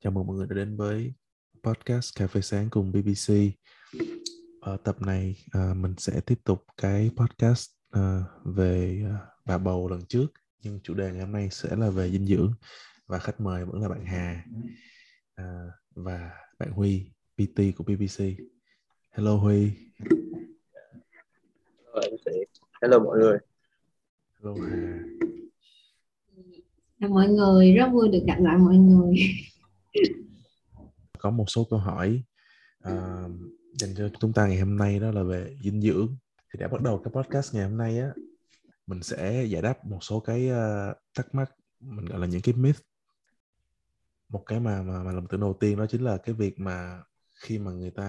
Chào mừng mọi người đã đến với podcast Cà phê sáng cùng BBC. Ở tập này à, mình sẽ tiếp tục cái podcast à, về à, bà bầu lần trước nhưng chủ đề ngày hôm nay sẽ là về dinh dưỡng và khách mời vẫn là bạn Hà và bạn Huy PT của BBC. Hello Huy. Hello mọi người. Hello Hà. Mọi người, rất vui được gặp lại mọi người. Có một số câu hỏi uh, dành cho chúng ta ngày hôm nay đó là về dinh dưỡng. Thì đã bắt đầu cái podcast ngày hôm nay á, mình sẽ giải đáp một số cái uh, thắc mắc mình gọi là những cái myth. Một cái mà mà mà lầm tưởng đầu tiên đó chính là cái việc mà khi mà người ta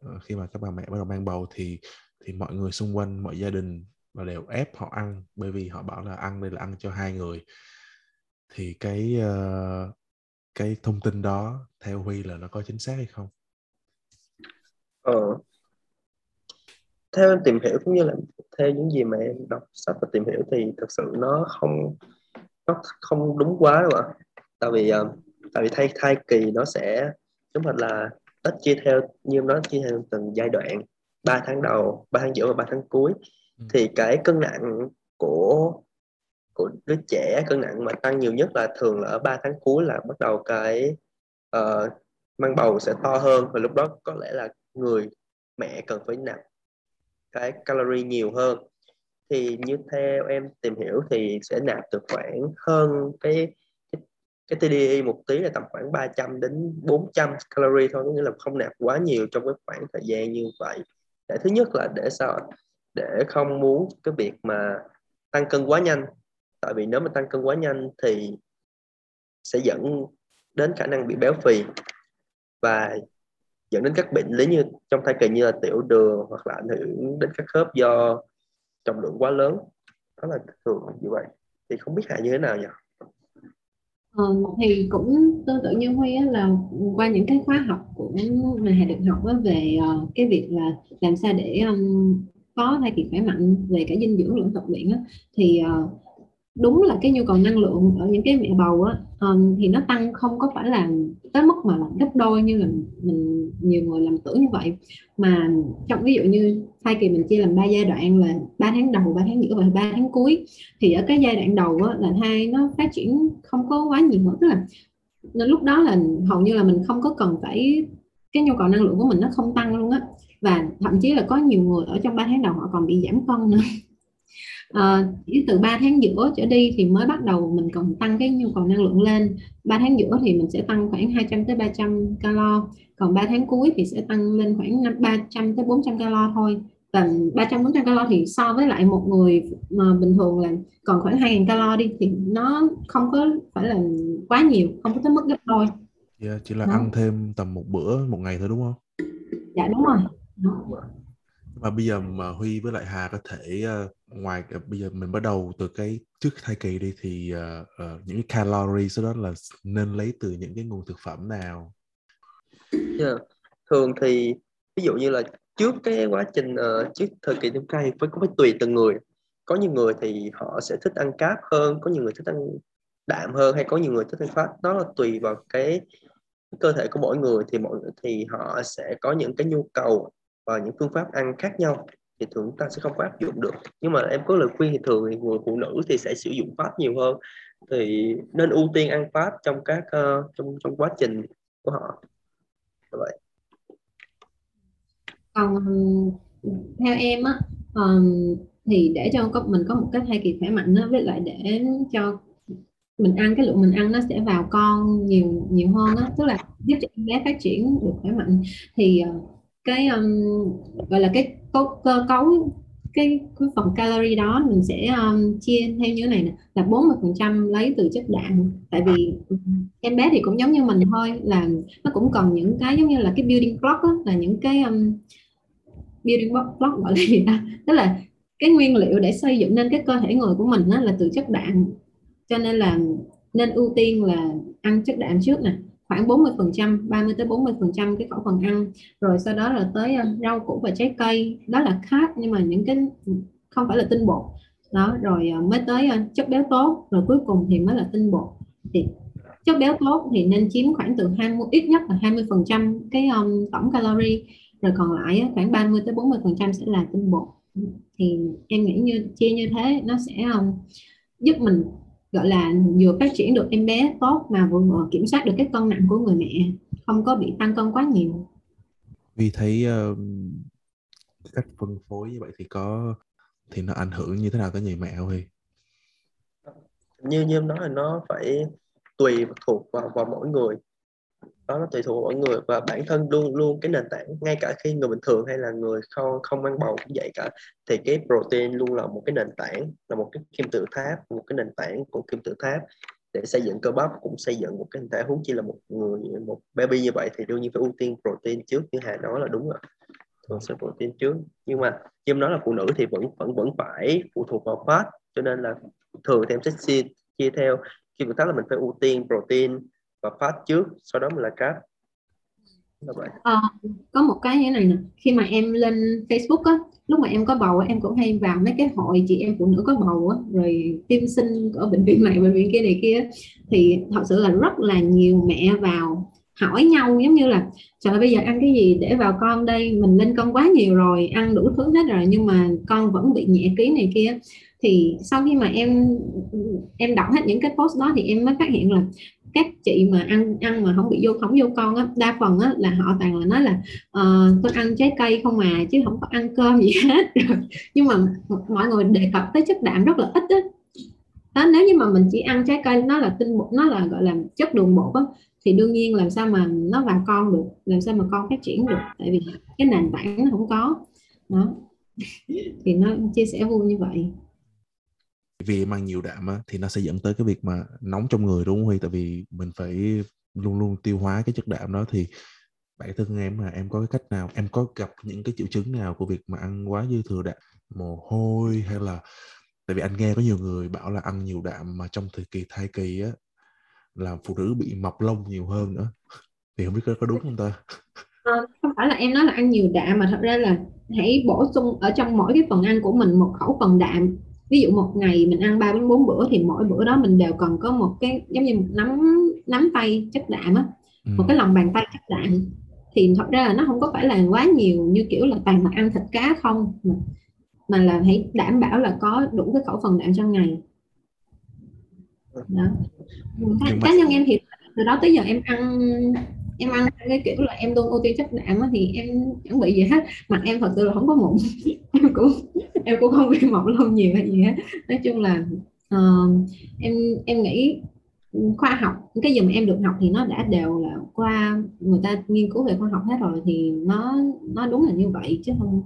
ờ, khi mà các bà mẹ bắt đầu mang bầu thì thì mọi người xung quanh mọi gia đình và đều ép họ ăn bởi vì họ bảo là ăn đây là ăn cho hai người thì cái uh, cái thông tin đó theo Huy là nó có chính xác hay không? Ờ, theo em tìm hiểu cũng như là theo những gì mà em đọc sách và tìm hiểu thì thực sự nó không nó không đúng quá đâu ạ. Tại vì uh, tại vì thai thai kỳ nó sẽ giống như là nó chia theo như nó chia theo từng giai đoạn 3 tháng đầu 3 tháng giữa và 3 tháng cuối. Ừ. thì cái cân nặng của của đứa trẻ cân nặng mà tăng nhiều nhất là thường là ở 3 tháng cuối là bắt đầu cái ờ, uh, mang bầu sẽ to hơn và lúc đó có lẽ là người mẹ cần phải nạp cái calorie nhiều hơn. Thì như theo em tìm hiểu thì sẽ nạp được khoảng hơn cái cái TDI một tí là tầm khoảng 300 đến 400 calorie thôi có nghĩa là không nạp quá nhiều trong cái khoảng thời gian như vậy. Để thứ nhất là để sao để không muốn cái việc mà tăng cân quá nhanh. Tại vì nếu mà tăng cân quá nhanh thì sẽ dẫn đến khả năng bị béo phì và dẫn đến các bệnh lý như trong thai kỳ như là tiểu đường hoặc là ảnh hưởng đến các khớp do trọng lượng quá lớn. Đó là thường như vậy. Thì không biết hại như thế nào nhỉ? Ờ, thì cũng tương tự như Huy á, là qua những cái khóa học của mà Hà được học á, về uh, cái việc là làm sao để um, có thai kỳ khỏe mạnh về cả dinh dưỡng lẫn tập luyện á, thì uh, đúng là cái nhu cầu năng lượng ở những cái mẹ bầu á um, thì nó tăng không có phải là tới mức mà là gấp đôi như là mình nhiều người làm tưởng như vậy. Mà trong ví dụ như thai kỳ mình chia làm ba giai đoạn là 3 tháng đầu 3 tháng giữa và 3 tháng cuối thì ở cái giai đoạn đầu á, là thai nó phát triển không có quá nhiều nữa. Tức là nên lúc đó là hầu như là mình không có cần phải cái nhu cầu năng lượng của mình nó không tăng luôn á và thậm chí là có nhiều người ở trong 3 tháng đầu họ còn bị giảm cân nữa. À, chỉ từ 3 tháng giữa trở đi thì mới bắt đầu mình cần tăng cái nhu cầu năng lượng lên. 3 tháng giữa thì mình sẽ tăng khoảng 200 tới 300 calo còn 3 tháng cuối thì sẽ tăng lên khoảng 300 tới 400 calo thôi. Và 300 400 calo thì so với lại một người mà bình thường là còn khoảng 2.000 calo đi thì nó không có phải là quá nhiều không có tới mức gấp đôi. Yeah, dạ, chỉ là Đó. ăn thêm tầm một bữa một ngày thôi đúng không? Dạ đúng rồi mà bây giờ mà Huy với lại Hà có thể uh, ngoài uh, bây giờ mình bắt đầu từ cái trước thai kỳ đi thì uh, uh, những cái calories đó là nên lấy từ những cái nguồn thực phẩm nào? Yeah. Dạ, thường thì ví dụ như là trước cái quá trình uh, trước thời kỳ tiêm thai phải có phải tùy từng người có những người thì họ sẽ thích ăn cáp hơn có nhiều người thích ăn đạm hơn hay có nhiều người thích ăn phát đó là tùy vào cái cơ thể của mỗi người thì mọi thì họ sẽ có những cái nhu cầu và những phương pháp ăn khác nhau thì thường chúng ta sẽ không có áp dụng được. Nhưng mà em có lời khuyên thì thường thì người phụ nữ thì sẽ sử dụng pháp nhiều hơn. Thì nên ưu tiên ăn pháp trong các uh, trong trong quá trình của họ. Như vậy. Còn theo em á um, thì để cho có mình có một cái thai kỳ khỏe mạnh á với lại để cho mình ăn cái lượng mình ăn nó sẽ vào con nhiều nhiều hơn á tức là giúp cho em bé phát triển được khỏe mạnh. Thì uh, cái um, gọi là cái cấu cơ cấu cái, cái phần calorie đó mình sẽ um, chia theo như thế này nè là 40 phần trăm lấy từ chất đạm. Tại vì em bé thì cũng giống như mình thôi là nó cũng cần những cái giống như là cái building block đó, là những cái um, building block gọi là gì ta? Tức là cái nguyên liệu để xây dựng nên cái cơ thể người của mình đó là từ chất đạm. Cho nên là nên ưu tiên là ăn chất đạm trước nè khoảng 40 phần trăm 30 tới 40 phần trăm cái khẩu phần ăn. Rồi sau đó là tới ờ, rau củ và trái cây. Đó là carb nhưng mà những cái ừ, không phải là tinh bột. Đó rồi ờ, mới tới ờ, chất béo tốt. Rồi cuối cùng thì mới là tinh bột. Thì chất béo tốt thì nên chiếm khoảng từ 20 ít nhất là 20 phần trăm cái um, tổng calorie. Rồi còn lại khoảng 30 tới 40 phần trăm sẽ là tinh bột. Thì em nghĩ như chia như thế nó sẽ um, giúp mình gọi là vừa phát triển được em bé tốt mà vừa kiểm soát được cái cân nặng của người mẹ không có bị tăng cân quá nhiều vì thấy uh, cách phân phối như vậy thì có thì nó ảnh hưởng như thế nào tới người mẹ Huy? Như như em nói là nó phải tùy thuộc vào vào mỗi người đó, nó tùy thuộc vào mỗi người. Và bản thân luôn luôn cái nền tảng, ngay cả khi người bình thường hay là người không không ăn bầu cũng vậy cả, thì cái protein luôn là một cái nền tảng, là một cái kim tự tháp, một cái nền tảng của kim tự tháp để xây dựng cơ bắp, cũng xây dựng một cái thể huống chi là một người, một baby như vậy thì đương nhiên phải ưu tiên protein trước. Như hà nói là đúng rồi, thường sẽ protein trước. Nhưng mà như nói là phụ nữ thì vẫn vẫn vẫn phải phụ thuộc vào fat, cho nên là thường thì em sẽ chia chia theo. Khi tự tháp là mình phải ưu tiên protein và phát trước sau đó mới là carb. À, ờ, có một cái như thế này nè. Khi mà em lên Facebook á lúc mà em có bầu em cũng hay vào mấy cái hội chị em phụ nữ có bầu á rồi tiêm sinh ở bệnh viện này bệnh viện kia này kia thì thật sự là rất là nhiều mẹ vào hỏi nhau giống như là trời bây giờ ăn cái gì để vào con đây? Mình lên con quá nhiều rồi ăn đủ thứ hết rồi nhưng mà con vẫn bị nhẹ ký này kia. Thì sau khi mà em em đọc hết những cái post đó thì em mới phát hiện là các chị mà ăn ăn mà không bị vô không vô con á đa phần á là họ toàn là nói là ờ, uh, tôi ăn trái cây không mà chứ không có ăn cơm gì hết. Nhưng mà mọi người đề cập tới chất đạm rất là ít á. Đó nếu như mà mình chỉ ăn trái cây nó là tinh bột nó là gọi là chất đường bột á thì đương nhiên làm sao mà nó vào con được làm sao mà con phát triển được tại vì cái nền tảng nó không có. Đó. Thì nó chia sẻ vui như vậy vì em ăn nhiều đạm á, thì nó sẽ dẫn tới cái việc mà nóng trong người đúng không Huy? Tại vì mình phải luôn luôn tiêu hóa cái chất đạm đó. Thì bản thân em mà em có cái cách nào em có gặp những cái triệu chứng nào của việc mà ăn quá dư thừa đạm mồ hôi hay là tại vì anh nghe có nhiều người bảo là ăn nhiều đạm mà trong thời kỳ thai kỳ á làm phụ nữ bị mọc lông nhiều hơn nữa. Thì không biết có, có đúng không ta? À, không phải là em nói là ăn nhiều đạm mà thật ra là hãy bổ sung ở trong mỗi cái phần ăn của mình một khẩu phần đạm ví dụ một ngày mình ăn 3 đến 4 bữa thì mỗi bữa đó mình đều cần có một cái giống như một nắm nắm tay chất đạm á ừ. một cái lòng bàn tay chất đạm. Thì thật ra là nó không có phải là quá nhiều như kiểu là toàn là ăn thịt cá không mà, mà là hãy đảm bảo là có đủ cái khẩu phần đạm trong ngày. Đó. Cá, cá nhân em thì từ đó tới giờ em ăn em ăn cái kiểu là em luôn ưu tiên chất đạm thì em chẳng bị gì hết. Mặt em thật sự là không có mụn. Em cũng em cũng không bị mọc lông nhiều hay gì hết. Nói chung là uh, em em nghĩ khoa học cái gì mà em được học thì nó đã đều là qua người ta nghiên cứu về khoa học hết rồi thì nó nó đúng là như vậy chứ không.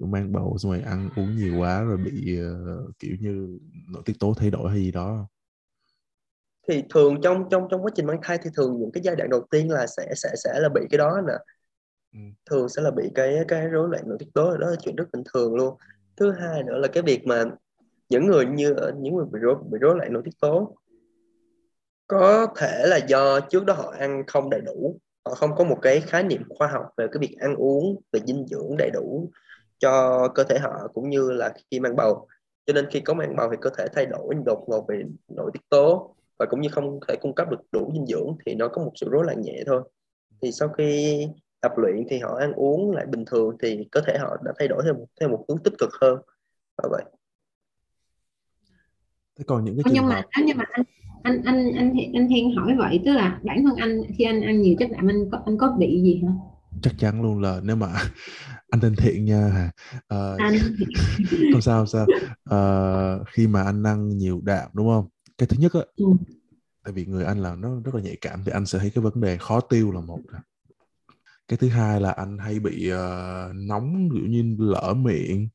Mang bầu xong rồi ăn uống nhiều quá rồi bị uh, kiểu như nội tiết tố thay đổi hay gì đó thì thường trong trong trong quá trình mang thai thì thường những cái giai đoạn đầu tiên là sẽ sẽ sẽ là bị cái đó nè. Ừ. thường sẽ là bị cái cái rối loạn nội tiết tố đó là chuyện rất bình thường luôn. Thứ hai nữa là cái việc mà những người như những người bị rối bị rối loạn nội tiết tố có thể là do trước đó họ ăn không đầy đủ họ không có một cái khái niệm khoa học về cái việc ăn uống về dinh dưỡng đầy đủ cho cơ thể họ cũng như là khi mang bầu. Cho nên khi có mang bầu thì cơ thể thay đổi đột ngột về nội tiết tố và cũng như không thể cung cấp được đủ dinh dưỡng thì nó có một sự rối loạn nhẹ thôi. Thì sau khi tập luyện thì họ ăn uống lại bình thường thì cơ thể họ đã thay đổi theo một theo một hướng tích cực hơn. Và vậy. Thế còn những cái trường nhưng hợp... mà nhưng mà anh anh anh anh anh Hiên hỏi vậy tức là bản thân anh khi anh ăn nhiều chất đạm anh có anh có bị gì hả chắc chắn luôn là nếu mà anh thân thiện nha. Uh, anh... không sao không sao. Uh, khi mà anh ăn nhiều đạm đúng không cái thứ nhất á ừ. tại vì người anh là nó rất là nhạy cảm thì anh sẽ thấy cái vấn đề khó tiêu là một cái thứ hai là anh hay bị uh, nóng kiểu như lỡ miệng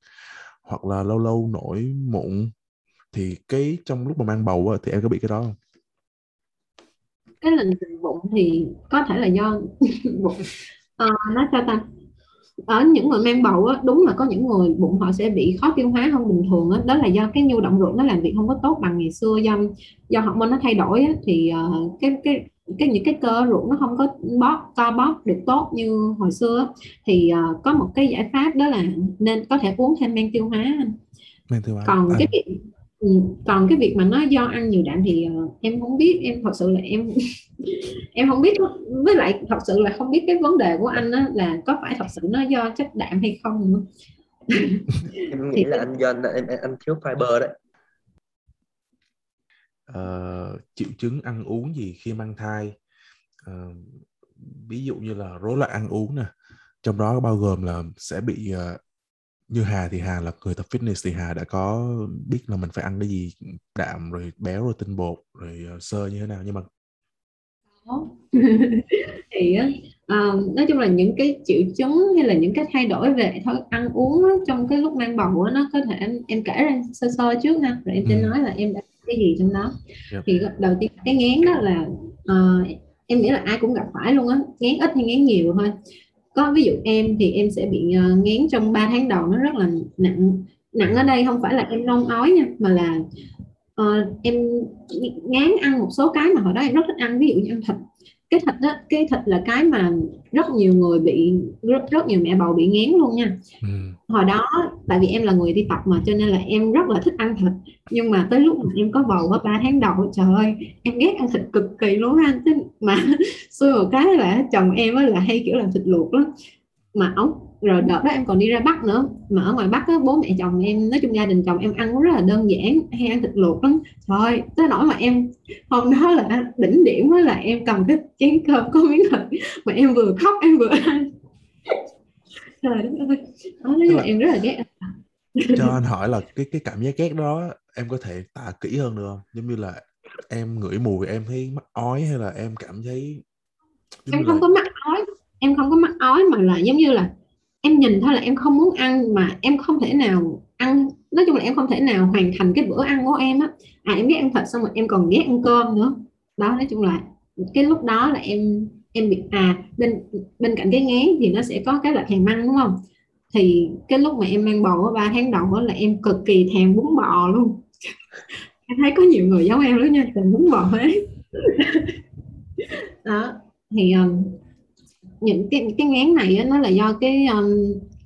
hoặc là lâu lâu nổi mụn. Thì cái trong lúc mà mang bầu á, thì em có bị cái đó không? Cái lần bụng thì có thể là do bụng. À, nói sao ta ở những người mang bầu á, đúng là có những người bụng họ sẽ bị khó tiêu hóa hơn bình thường á. đó là do cái nhu động ruột nó làm việc không có tốt bằng ngày xưa. Do do hormone nó thay đổi á, thì uh, cái cái cái những cái cơ ruột nó không có bóp co bóp được tốt như hồi xưa thì uh, có một cái giải pháp đó là nên có thể uống thêm men tiêu hóa men tiêu hóa. Còn à, cái việc ừ, còn cái việc mà nó do ăn nhiều đạm thì uh, em không biết em thật sự là em em không biết với lại thật sự là không biết cái vấn đề của anh á, là có phải thật sự nó do chất đạm hay không nữa. Em nghĩ là anh do anh anh, anh thiếu fiber đấy. Uh, triệu chứng ăn uống gì khi mang thai? Uh, ví dụ như là rối loạn ăn uống nè trong đó bao gồm là sẽ bị uh, như Hà thì Hà là người tập fitness thì Hà đã có biết là mình phải ăn cái gì đạm rồi béo rồi tinh bột rồi uh, sơ như thế nào nhưng mà thì uh, nói chung là những cái triệu chứng hay là những cái thay đổi về thói ăn uống đó, trong cái lúc mang bầu đó, nó có thể em, em kể ra sơ sơ trước ha rồi em sẽ ừ. nói là em đã cái gì trong đó yep. thì đầu tiên cái ngán đó là uh, em nghĩ là ai cũng gặp phải luôn á ngán ít hay ngán nhiều thôi có ví dụ em thì em sẽ bị ờ, uh, ngán trong 3 tháng đầu nó rất là nặng nặng ở đây không phải là em nôn ói nha mà là uh, em ngán ăn một số cái mà hồi đó em rất thích ăn ví dụ như ăn thịt cái thịt đó cái thịt là cái mà rất nhiều người bị rất, rất nhiều mẹ bầu bị ngán luôn nha. Ừ. hồi đó tại vì em là người đi tập mà cho nên là em rất là thích ăn thịt. Nhưng mà tới lúc mà em có bầu có 3 tháng đầu trời ơi em ghét ăn thịt cực kỳ luôn anh mà xui một cái là chồng em là hay kiểu làm thịt luộc lắm. Mà ông rồi đợt đó em còn đi ra bắc nữa. Mà ở ngoài bắc á, bố mẹ chồng em nói chung gia đình chồng em ăn rất là đơn giản hay ăn thịt luộc lắm. Thôi tới nỗi mà em hôm đó là đỉnh điểm là em cầm cái chén cơm có miếng thịt mà em vừa khóc em vừa ăn. Trời đất ơi đó là em rất là ghét cho anh hỏi là cái cái cảm giác ghét đó em có thể tả kỹ hơn được không? Giống như là em ngửi mùi em thấy mắc ói hay là em cảm thấy em không là... có mắc ói em không có mắc ói mà là giống như là em nhìn thôi là em không muốn ăn mà em không thể nào ăn nói chung là em không thể nào hoàn thành cái bữa ăn của em á. À em ghét ăn thịt xong rồi em còn ghét ăn cơm nữa. Đó nói chung là cái lúc đó là em em bị à bên bên cạnh cái ngán thì nó sẽ có cái là thèm ăn đúng không? Thì cái lúc mà em mang bầu ở ba tháng đầu đó là em cực kỳ thèm bún bò luôn. Em thấy có nhiều người giống em đó nha thèm bún bò ấy đó thì um, những cái cái ngán này á, nó là do cái um,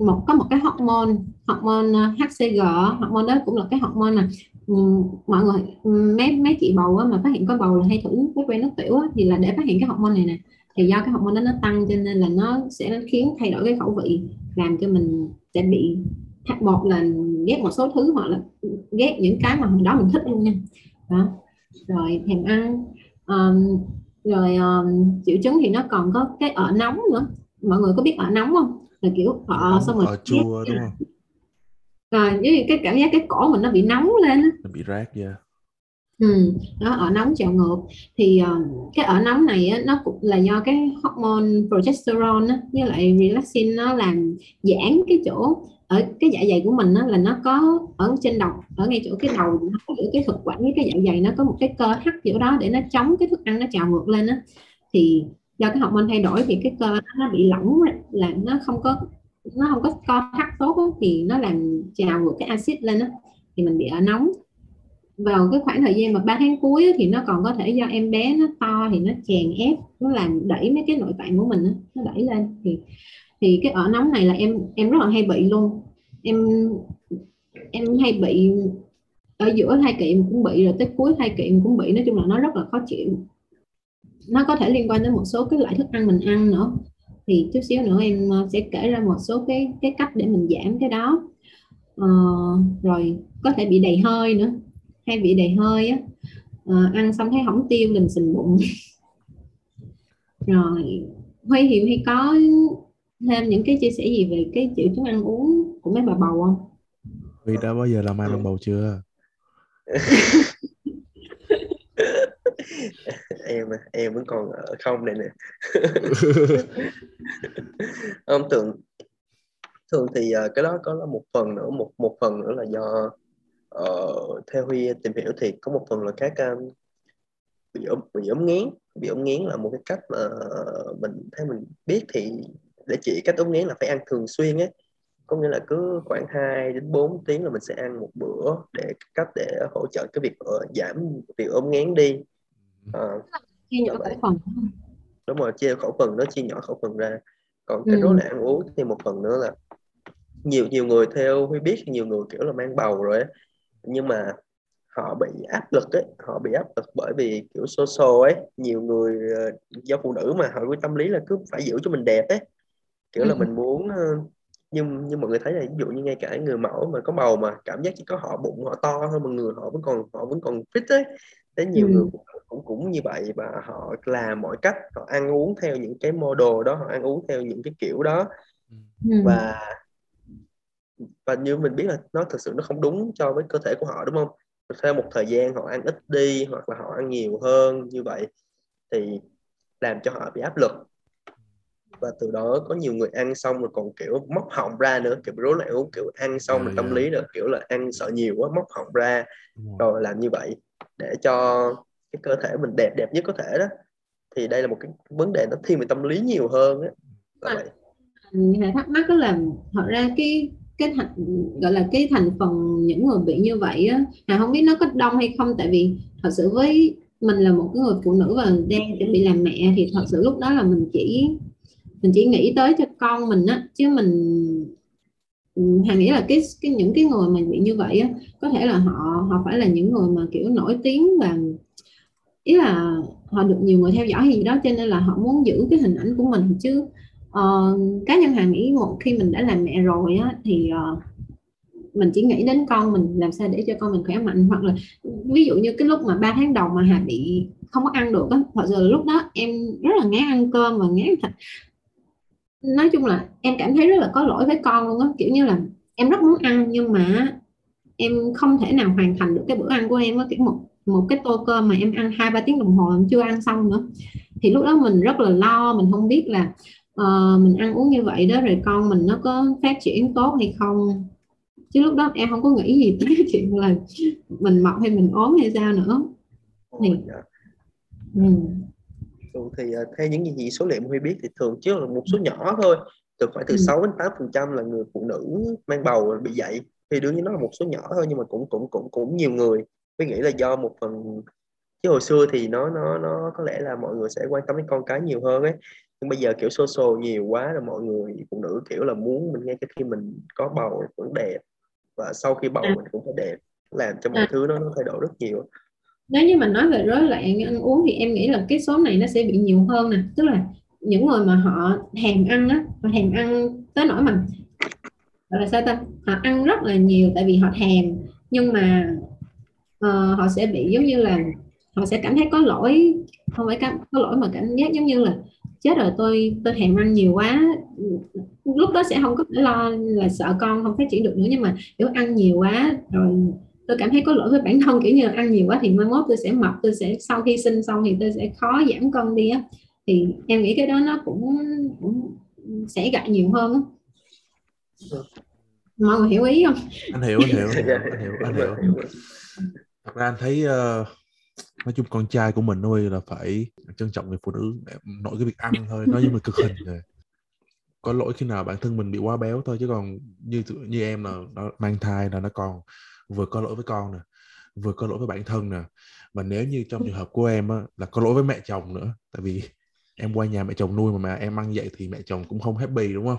một có một cái hormone hormone uh, HCG hormone đó cũng là cái hormone mà um, mọi người mấy mấy chị bầu á, mà phát hiện có bầu là hay thử cái que nước tiểu á, thì là để phát hiện cái hormone này nè. Thì do cái hormone đó nó tăng cho nên là nó sẽ khiến thay đổi cái khẩu vị làm cho mình sẽ bị một là ghét một số thứ hoặc là ghét những cái mà hồi đó mình thích luôn nha. Đó rồi thèm ăn um, rồi um, triệu chứng thì nó còn có cái ở nóng nữa. Mọi người có biết ở nóng không? Là kiểu ở xong rồi ở chua đúng không? Rồi với cái cảm giác cái cổ mình nó bị nóng lên nó bị rát yeah. Ừ, nó ở nóng trào ngược. Thì uh, cái ở nóng này á, nó cũng là do cái hormone progesterone á, với lại relaxin nó làm giãn cái chỗ ở cái dạ dày của mình đó, là nó có ở trên đầu ở ngay chỗ cái đầu giữa cái thực quản với cái dạ dày nó có một cái cơ hắt chỗ đó để nó chống cái thức ăn nó trào ngược lên á. Thì do cái hormone thay đổi thì cái cơ nó bị lỏng là nó không có nó không có co thắt tốt đó, thì nó làm trào ngược cái axit lên á thì mình bị ở nóng. Vào cái khoảng thời gian mà 3 tháng cuối đó, thì nó còn có thể do em bé nó to thì nó chèn ép nó làm đẩy mấy cái nội tạng của mình đó, nó đẩy lên. Thì thì cái ở nóng này là em em rất là hay bị luôn. Em em hay bị ở giữa thai kỳ cũng bị rồi tới cuối thai kỳ cũng bị. Nói chung là nó rất là khó chịu. Nó có thể liên quan đến một số cái loại thức ăn mình ăn nữa. Thì chút xíu nữa em ờ, sẽ kể ra một số cái cái cách để mình giảm cái đó. Ờ, rồi có thể bị đầy hơi nữa. Hay bị đầy hơi á. À, ăn xong thấy hỏng tiêu đình sình bụng. Rồi huy hiệu hay có thêm những cái chia sẻ gì về cái triệu chứng ăn uống của mấy bà bầu không? Huy đã bao giờ làm ai bằng bầu chưa? Em em vẫn còn ở không này nè. Ông thường thường thì ờ, cái đó có là một phần nữa một một phần nữa là do uh, theo Huy tìm hiểu thì có một phần là các um, bị ốm bị ốm nghiến bị ốm nghiến là một cái cách mà mình theo mình biết thì để chỉ cách ốm nghiến là phải ăn thường xuyên ấy có nghĩa là cứ khoảng 2 đến 4 tiếng là mình sẽ ăn một bữa để cách để hỗ trợ cái việc uh, giảm việc ốm ngán đi. Uh, chia nhỏ khẩu phần đúng rồi chia khẩu phần nó chia nhỏ khẩu phần ra. Còn cái ừ. rối loạn ăn uống thì một phần nữa là nhiều nhiều người theo Huy biết nhiều người kiểu là mang bầu rồi ấy. nhưng mà họ bị áp lực ấy họ bị áp lực bởi vì kiểu social ấy. Nhiều người ờ, do phụ nữ mà họ có tâm lý là cứ phải giữ cho mình đẹp ấy kiểu là Ừ. mình muốn nhưng nhưng mọi người thấy là ví dụ như ngay cả người mẫu mà có bầu mà cảm giác chỉ có họ bụng họ to hơn mà người họ vẫn còn họ vẫn còn fit ấy thế nhiều Ừ. người cũng, cũng cũng như vậy và họ làm mọi cách họ ăn uống theo những cái model đó họ ăn uống theo những cái kiểu đó Ừ. và và như mình biết là nó thực sự nó không đúng cho với cơ thể của họ đúng không theo một thời gian họ ăn ít đi hoặc là họ ăn nhiều hơn như vậy thì làm cho họ bị áp lực và từ đó có nhiều người ăn xong rồi còn kiểu móc họng ra nữa kiểu rối loạn uống kiểu ăn xong rồi tâm lý nữa kiểu là ăn sợ nhiều quá móc họng ra. Rồi. làm như vậy để cho cái cơ thể mình đẹp đẹp nhất có thể đó. Thì đây là một cái vấn đề nó thiên về tâm lý nhiều hơn á. À. Hà thắc mắc đó là thật ra cái cái thành gọi là cái thành phần những người bị như vậy á Hà không biết nó có đông hay không? Tại vì thật sự với mình là một cái người phụ nữ và đang chuẩn bị làm mẹ thì thật sự lúc đó là mình chỉ mình chỉ nghĩ tới cho con mình á chứ mình Hà nghĩ là cái cái những cái người mà bị như vậy á có thể là họ họ phải là những người mà kiểu nổi tiếng và ý là họ được nhiều người theo dõi hay gì đó cho nên là họ muốn giữ cái hình ảnh của mình chứ. Uh, cá nhân Hà nghĩ một khi mình đã làm mẹ rồi á thì uh, mình chỉ nghĩ đến con mình làm sao để cho con mình khỏe mạnh hoặc là ví dụ như cái lúc mà 3 tháng đầu mà Hà bị không có ăn được á hoặc giờ lúc đó em rất là ngán ăn cơm và ngán thịt nói chung là em cảm thấy rất là có lỗi với con luôn á. Kiểu như là em rất muốn ăn nhưng mà em không thể nào hoàn thành được cái bữa ăn của em á. Kiểu một một cái tô cơm mà em ăn hai ba tiếng đồng hồ em chưa ăn xong nữa. Thì lúc đó mình rất là lo mình không biết là ờ, mình ăn uống như vậy đó rồi con mình nó có phát triển tốt hay không. Chứ lúc đó em không có nghĩ gì tới chuyện là mình mập hay mình ốm hay sao nữa. Thì- Dạ. ừ. Thường thì ờ, theo những gì số liệu Huy biết thì thường chỉ là một số nhỏ thôi từ khoảng từ Ừ. 6 đến 8 phần trăm là người phụ nữ mang bầu bị dậy thì đương nhiên nó là một số nhỏ thôi nhưng mà cũng cũng cũng cũng nhiều người Huy nghĩ là do một phần chứ hồi xưa thì nó nó nó có lẽ là mọi người sẽ quan tâm đến con cái nhiều hơn ấy nhưng bây giờ kiểu social nhiều quá rồi mọi người phụ nữ kiểu là muốn mình ngay cái khi mình có bầu vẫn đẹp và sau khi bầu À. mình cũng phải đẹp làm cho mọi À. thứ nó, nó thay đổi rất nhiều nếu như mình nói về rối loạn ăn uống thì em nghĩ là cái số này nó sẽ bị nhiều hơn nè. Tức là những người mà họ thèm ăn á họ thèm ăn tới nỗi mà gọi là sao ta? Họ ăn rất là nhiều tại vì họ thèm. Nhưng mà uh, họ sẽ bị giống như là họ sẽ cảm thấy có lỗi không phải cảm, có lỗi mà cảm giác giống như là chết rồi tôi tôi thèm ăn nhiều quá. Lúc đó sẽ không có lo là sợ con không phát triển được nữa nhưng mà nếu ăn nhiều quá rồi tôi cảm thấy có lỗi với bản thân kiểu như là ăn nhiều quá thì mai mốt tôi sẽ mập tôi sẽ sau khi sinh xong thì tôi sẽ khó giảm cân đi á. Thì em nghĩ cái đó nó cũng cũng sẽ gặp nhiều hơn á. Mọi người hiểu ý không? Anh hiểu anh hiểu anh hiểu anh hiểu anh hiểu. Hiểu rồi. thật ra anh thấy ờ, nói chung con trai của mình thôi là phải trân trọng người phụ nữ nội cái việc ăn thôi nó như một cực hình rồi có lỗi khi nào bản thân mình bị quá béo thôi chứ còn như như em là nó mang thai là nó còn vừa có lỗi với con nè vừa có lỗi với bản thân nè. Và nếu như trong trường hợp của em á, là có lỗi với mẹ chồng nữa tại vì em qua nhà mẹ chồng nuôi mà, mà em ăn vậy thì mẹ chồng cũng không happy đúng không?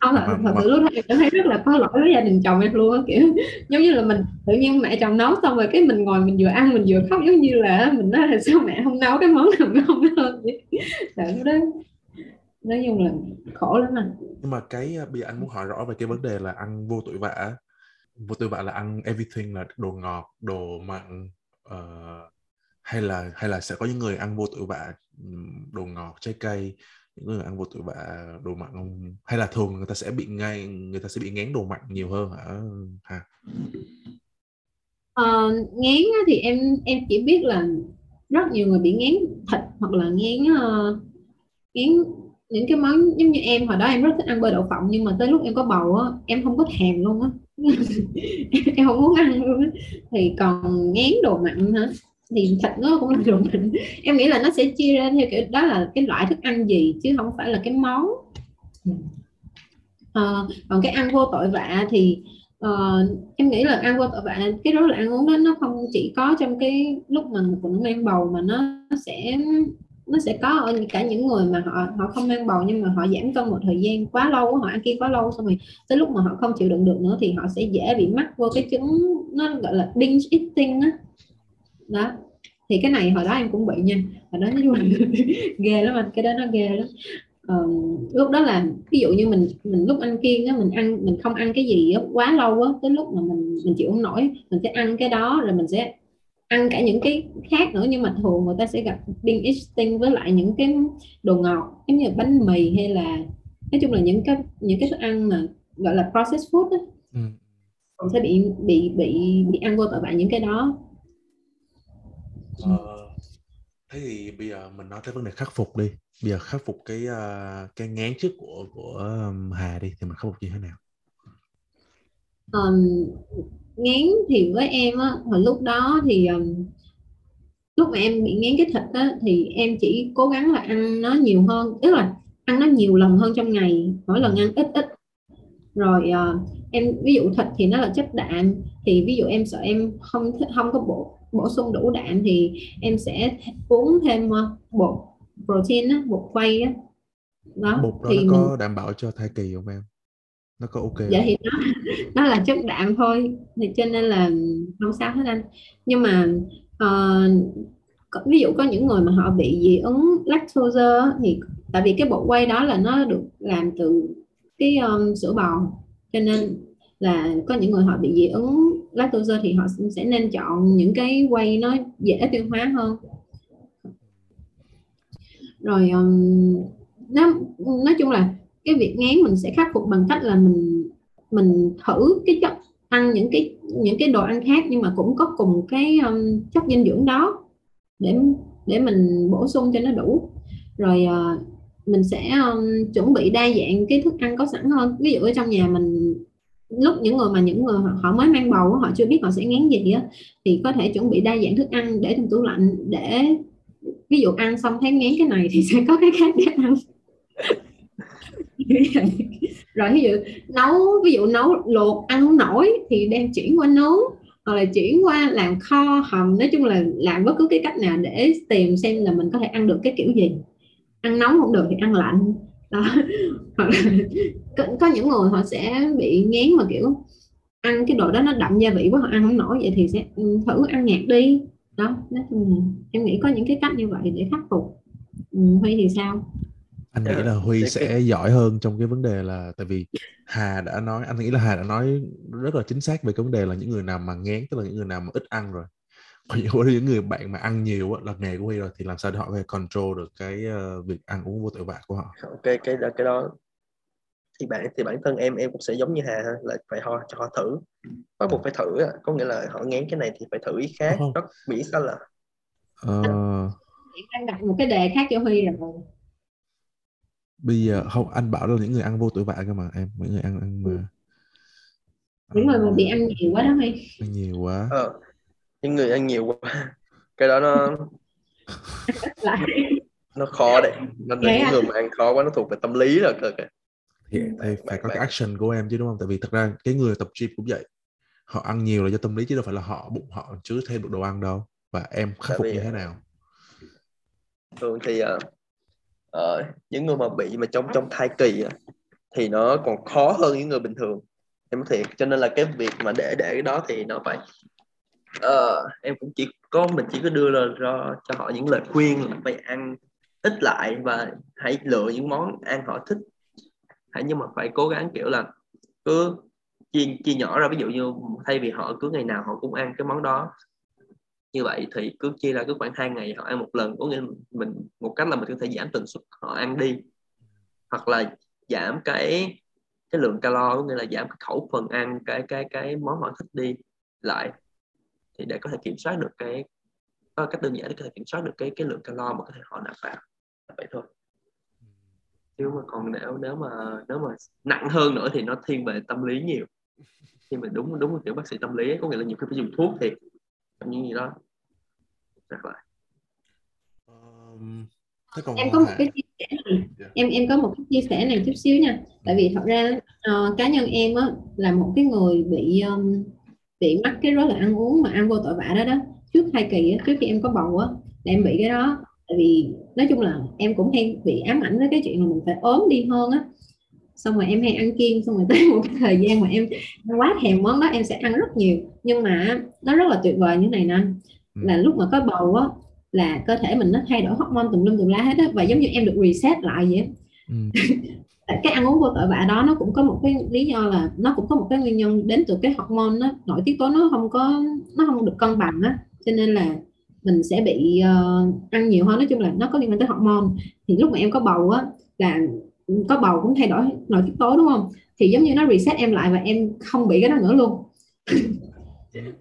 Không Mà- thật mà- sự lúc đó em cảm thấy rất là có lỗi với gia đình chồng em luôn á kiểu giống như là mình tự nhiên mẹ chồng nấu xong rồi cái mình ngồi mình vừa ăn mình vừa khóc giống như là mình nói là sao mẹ không nấu cái món nào mà không hơn vậy. Lúc đó. Nói chung là khổ lắm anh. Nhưng mà cái uh, bây giờ anh muốn hỏi rõ về cái vấn đề là ăn vô tội vạ vô tư vạ là ăn everything là đồ ngọt đồ mặn uh, hay là hay là sẽ có những người ăn vô tư vạ đồ ngọt trái cây những người ăn vô tư vạ đồ mặn không? Hay là thường người ta sẽ bị ngay người ta sẽ bị ngán đồ mặn nhiều hơn hả? Ha Ờ, ngán thì em em chỉ biết là rất nhiều người bị ngán thịt hoặc là ngán uh, ngán những cái món giống như em hồi đó em rất thích ăn bơ đậu phộng nhưng mà tới lúc em có bầu á em không có thèm luôn á. em không muốn ăn luôn thì còn ngán đồ mặn hả thì thịt nó cũng là đồ mặn. Em nghĩ là nó sẽ chia ra theo kiểu đó là cái loại thức ăn gì chứ không phải là cái món. À, còn cái ăn vô tội vạ thì uh, em nghĩ là ăn vô tội vạ cái rối loạn ăn uống đó nó không chỉ có trong cái lúc mà phụ nữ mang bầu mà nó sẽ nó sẽ có ở cả những người mà họ họ không mang bầu nhưng mà họ giảm cân một thời gian quá lâu họ ăn kiêng quá lâu xong rồi tới lúc mà họ không chịu đựng được nữa thì họ sẽ dễ bị mắc vô cái chứng nó gọi là binge eating á đó. đó thì cái này hồi đó em cũng bị nha hồi đó nói chung là ghê lắm anh cái đó nó ghê lắm ờ, lúc đó là ví dụ như mình mình lúc ăn kiêng á mình ăn mình không ăn cái gì đó, quá lâu á tới lúc mà mình mình chịu không nổi mình sẽ ăn cái đó rồi mình sẽ ăn cả những cái khác nữa nhưng mà thường người ta sẽ gặp binge eating với lại những cái đồ ngọt giống như bánh mì hay là nói chung là những cái những cái thức ăn mà gọi là processed food á. Ừ. sẽ bị bị bị bị ăn vô tội vạ những cái đó. Ờ, thế thì bây giờ mình nói tới vấn đề khắc phục đi. Bây giờ khắc phục cái uh, cái ngán trước của của Hà đi thì mình khắc phục như thế nào um, ngán thì với em á hồi lúc đó thì um, lúc mà em bị ngán cái thịt á thì em chỉ cố gắng là ăn nó nhiều hơn tức là ăn nó nhiều lần hơn trong ngày mỗi lần ăn ít ít. Rồi uh, em ví dụ thịt thì nó là chất đạm thì ví dụ em sợ em không không có bổ bổ sung đủ đạm thì em sẽ uống thêm uh, bột protein á, bột quay á. Đó bột đó thì nó có mình... đảm bảo cho thai kỳ không em? Nó có ok dạ thì nó nó là chất đạm thôi thì cho nên là không sao hết anh. Nhưng mà uh, ví dụ có những người mà họ bị dị ứng lactose thì tại vì cái bột quay đó là nó được làm từ cái um, sữa bò. Cho nên là có những người họ bị dị ứng lactose thì họ sẽ nên chọn những cái quay nó dễ tiêu hóa hơn. Rồi um, nó nói chung là cái việc ngán mình sẽ khắc phục bằng cách là mình mình thử cái chất ăn những cái những cái đồ ăn khác nhưng mà cũng có cùng cái um, chất dinh dưỡng đó để để mình bổ sung cho nó đủ. Rồi uh, mình sẽ um, chuẩn bị đa dạng cái thức ăn có sẵn hơn. Ví dụ ở trong nhà mình lúc những người mà những người họ mới mang bầu họ chưa biết họ sẽ ngán gì á thì có thể chuẩn bị đa dạng thức ăn để trong tủ lạnh để ví dụ ăn xong thấy ngán cái này thì sẽ có cái khác để ăn. rồi ví dụ nấu ví dụ nấu luộc ăn không nổi thì đem chuyển qua nấu hoặc là chuyển qua làm kho hầm. Nói chung là làm bất cứ cái cách nào để tìm xem là mình có thể ăn được cái kiểu gì. Ăn nóng không được thì ăn lạnh. Đó. Hoặc là có, có những người họ sẽ bị ngán mà kiểu ăn cái đồ đó nó đậm gia vị quá họ ăn không nổi vậy thì sẽ ừ, thử ăn nhạt đi. Đó nói chung là em nghĩ có những cái cách như vậy để khắc phục. Ừ, huy thì sao? Anh nghĩ là huy sẽ giỏi hơn trong cái vấn đề là tại vì hà đã nói anh nghĩ là hà đã nói rất là chính xác về cái vấn đề là những người nào mà ngán tức là những người nào mà ít ăn rồi. Còn những, những người bạn mà ăn nhiều là nghề của huy rồi thì làm sao để họ có thể control được cái uh, việc ăn uống vô tội vạ của họ? Cái cái đó cái đó thì bạn thì bản thân em em cũng sẽ giống như hà là phải họ cho họ thử. Bắt buộc phải thử có nghĩa là họ ngán cái này thì phải thử ý khác rất mỹ sao là uh... đang đặt một cái đề khác cho huy rồi bây giờ không anh bảo là những người ăn vô tội vạ cơ mà em những người ăn ăn mà những người mà bị ăn nhiều quá đó hay ăn nhiều quá. Ờ, những người ăn nhiều quá. Cái đó nó nó khó đấy. Nó là những người mà ăn khó quá nó thuộc về tâm lý rồi cơ kìa thì, thì phải có cái action của em chứ đúng không? Tại vì thật ra cái người tập gym cũng vậy. Họ ăn nhiều là do tâm lý chứ đâu phải là họ bụng họ chứa thêm được đồ ăn đâu. Và em khắc phục như thế nào? thường thì uh, uh, những người mà bị mà trong trong thai kỳ thì nó còn khó hơn những người bình thường. Em thiệt cho nên là cái việc mà để để cái đó thì nó phải uh, em cũng chỉ có mình chỉ có đưa ra, cho cho họ những lời khuyên là phải ăn ít lại và hãy lựa những món ăn họ thích. Hãy nhưng mà phải cố gắng kiểu là cứ chia chia nhỏ ra. Ví dụ như thay vì họ cứ ngày nào họ cũng ăn cái món đó như vậy thì cứ chia ra cứ khoảng hai ngày họ ăn một lần. Có nghĩa mình một cách là mình có thể giảm tần suất họ ăn đi. Hoặc là giảm cái cái lượng calo có nghĩa là giảm cái khẩu phần ăn cái cái cái món họ thích đi lại. Thì để có thể kiểm soát được cái có cách đơn giản để có thể kiểm soát được cái cái lượng calo mà có thể họ nạp vào. Vậy thôi. Chứ mà còn nếu nếu mà nếu mà nặng hơn nữa thì nó thiên về tâm lý nhiều. Khi mà đúng đúng kiểu bác sĩ tâm lý ấy, có nghĩa là nhiều khi phải dùng thuốc thì những gì đó rất là um, em có một cái chia sẻ này. Yeah. Dạ. em em có một cái chia sẻ này chút xíu nha tại vì thật ra uh, cá nhân em á là một cái người bị um, bị mắc cái rối loạn ăn uống mà ăn vô tội vạ đó đó trước hai kỳ á, trước khi em có bầu á là em bị cái đó tại vì nói chung là em cũng hay bị ám ảnh với cái chuyện là mình phải ốm đi hơn á xong rồi em hay ăn kiêng xong rồi tới một cái thời gian mà em quá thèm món đó em sẽ ăn rất nhiều nhưng mà nó rất là tuyệt vời như này nè Ừ. là lúc mà có bầu á là cơ thể mình nó thay đổi hormone tùm lum tùm la hết á và giống như em được reset lại vậy. Ừ. cái ăn uống vô tội vạ đó nó cũng có một cái lý do là nó cũng có một cái nguyên nhân đến từ cái hormone nó nội tiết tố nó không có nó không được cân bằng á cho nên là mình sẽ bị ờ, ăn nhiều hơn nói chung là nó có liên quan tới hormone thì lúc mà em có bầu á là có bầu cũng thay đổi nội tiết tố đúng không? Thì giống như nó reset em lại và em không bị cái đó nữa luôn.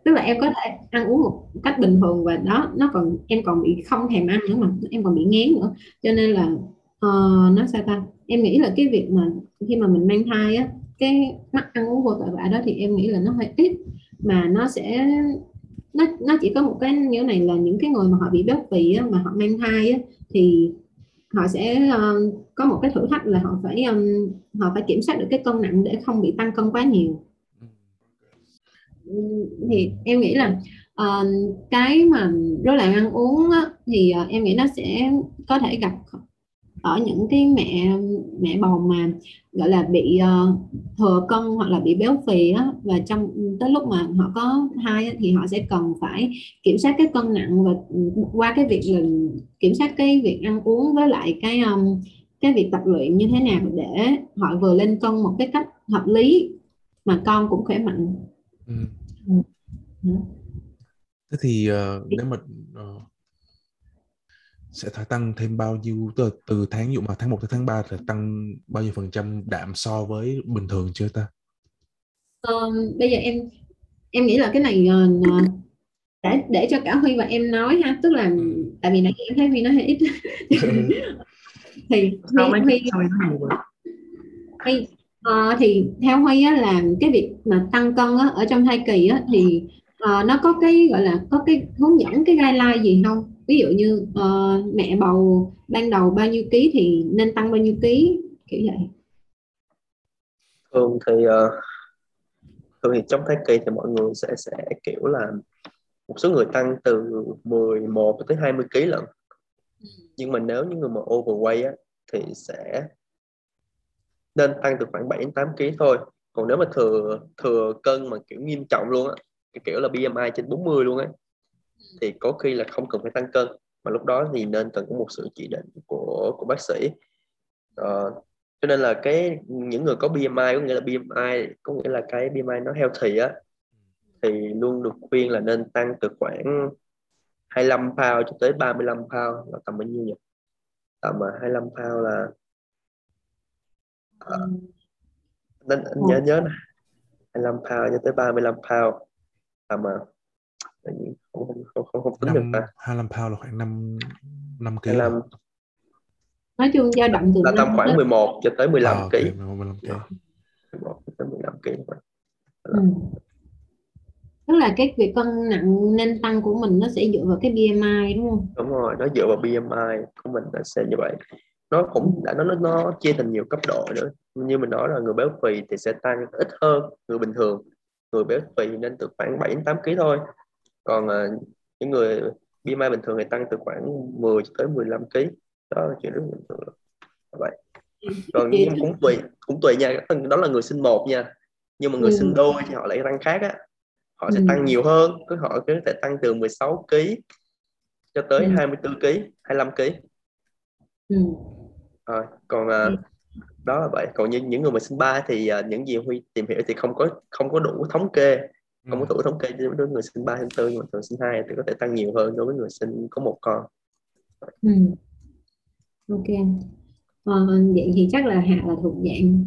Tức là em có thể ăn uống một cách bình thường và đó nó còn em còn bị không thèm ăn nữa mà em còn bị ngán nữa. Cho nên là uh, nó sao ta? Em nghĩ là cái việc mà khi mà mình mang thai á cái mắt ăn uống vô tội vạ đó thì em nghĩ là nó hơi ít. Mà nó sẽ nó nó chỉ có một cái như này là những cái người mà họ bị béo phì á, mà họ mang thai á, thì họ sẽ uh, có một cái thử thách là họ phải um, họ phải kiểm soát được cái cân nặng để không bị tăng cân quá nhiều. Thì em nghĩ là uh, cái mà rối loạn ăn uống á, thì uh, em nghĩ nó sẽ có thể gặp ở những cái mẹ mẹ bầu mà gọi là bị uh, thừa cân hoặc là bị béo phì á và trong tới lúc mà họ có thai á, thì họ sẽ cần phải kiểm soát cái cân nặng và qua cái việc là kiểm soát cái việc ăn uống với lại cái um, cái việc tập luyện như thế nào để họ vừa lên cân một cái cách hợp lý mà con cũng khỏe mạnh Ừ. Ừ. Thế thì uh, nếu mà uh, sẽ tăng thêm bao nhiêu từ, từ tháng dụ mà tháng 1 tới tháng 3 thì tăng bao nhiêu phần trăm đạm so với bình thường chưa ta? Ờ, bây giờ em em nghĩ là cái này uh, để để cho cả Huy và em nói ha tức là Ừ. tại vì nãy em thấy Huy nói hơi ít thì Huy, Huy, Huy ờ, thì theo Huy á, là cái việc mà tăng cân á, ở trong thai kỳ á, thì ờ, nó có cái gọi là có cái hướng dẫn cái guideline gì không ví dụ như ờ, mẹ bầu ban đầu bao nhiêu ký thì nên tăng bao nhiêu ký kiểu vậy. Thường thì ờ, thường thì trong thai kỳ thì mọi người sẽ sẽ kiểu là một số người tăng từ 11 tới 20 kg lận. Nhưng mà nếu những người mà overweight á, thì sẽ nên tăng từ khoảng 7 đến 8 kg thôi. Còn nếu mà thừa thừa cân mà kiểu nghiêm trọng luôn á cái kiểu là BMI trên 40 luôn á thì có khi là không cần phải tăng cân mà lúc đó thì nên cần có một sự chỉ định của của bác sĩ. Ờ, cho nên là cái những người có BMI có nghĩa là BMI có nghĩa là cái BMI nó healthy á thì luôn được khuyên là nên tăng từ khoảng 25 pound cho tới 35 pound là tầm bao nhiêu nhỉ? Tầm 25 pound là à, nên anh nhớ nhớ nè. 25 pound cho tới 35 pound tầm tự nhiên không không không không, không tính được năm ta. 25 pound là khoảng 5 5 kg 25 nói chung dao động từ là tầm khoảng tới- 11 cho tới 15 à, ok, kg 15 kg 11 cho tới 15 kg Ừ. tức là cái việc cân nặng nên tăng của mình nó sẽ dựa vào cái BMI đúng không? Đúng rồi nó dựa vào BMI của mình là sẽ như vậy. Nó cũng đã nó nó, nó chia thành nhiều cấp độ nữa. Như mình nói là người béo phì thì sẽ tăng ít hơn người bình thường. Người béo phì nên từ khoảng 7 đến 8 kg thôi còn à, những người BMI bình thường thì tăng từ khoảng 10 cho tới 15 kg đó là chuyện rất bình thường vậy còn nhưng cũng tùy cũng tùy nha đó là người sinh một nha nhưng mà người Ừ. sinh đôi thì họ lại tăng khác á họ sẽ Ừ. tăng nhiều hơn cứ họ có thể tăng từ 16 kg cho tới Ừ. 24 kg 25 kg ừ. Rồi, còn à, Ừ. đó là vậy còn như những người mà sinh ba thì à, những gì Huy tìm hiểu thì không có không có đủ thống kê không có Ừ. đủ thống kê đối với người sinh ba sinh tư nhưng mà thường sinh hai thì có thể tăng nhiều hơn đối với người sinh có một con Ừ. ok ờ, vậy thì chắc là Hạ là thuộc dạng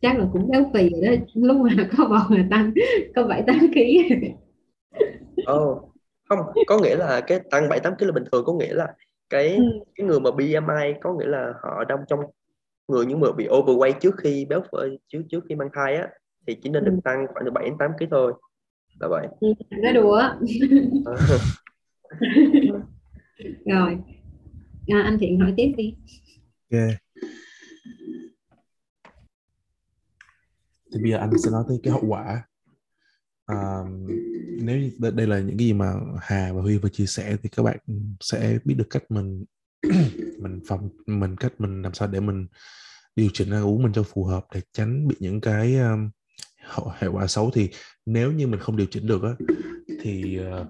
chắc là cũng béo phì rồi đó lúc mà có bầu là tăng có bảy tám ký oh, không có nghĩa là cái tăng 7 8 kg là bình thường có nghĩa là cái Ừ. cái người mà BMI có nghĩa là họ đang trong người những người bị overweight trước khi béo phì trước trước khi mang thai á thì chỉ nên được Ừ. tăng khoảng từ 7 đến 8 kg thôi là vậy nói đùa rồi à, anh Thiện hỏi tiếp đi Ok. Thì bây giờ anh sẽ nói tới cái hậu quả. À, nếu như đây, là những cái gì mà Hà và Huy vừa chia sẻ thì các bạn sẽ biết được cách mình mình phòng mình cách mình làm sao để mình điều chỉnh ăn uống mình cho phù hợp để tránh bị những cái um, hệ quả xấu thì nếu như mình không điều chỉnh được á thì uh,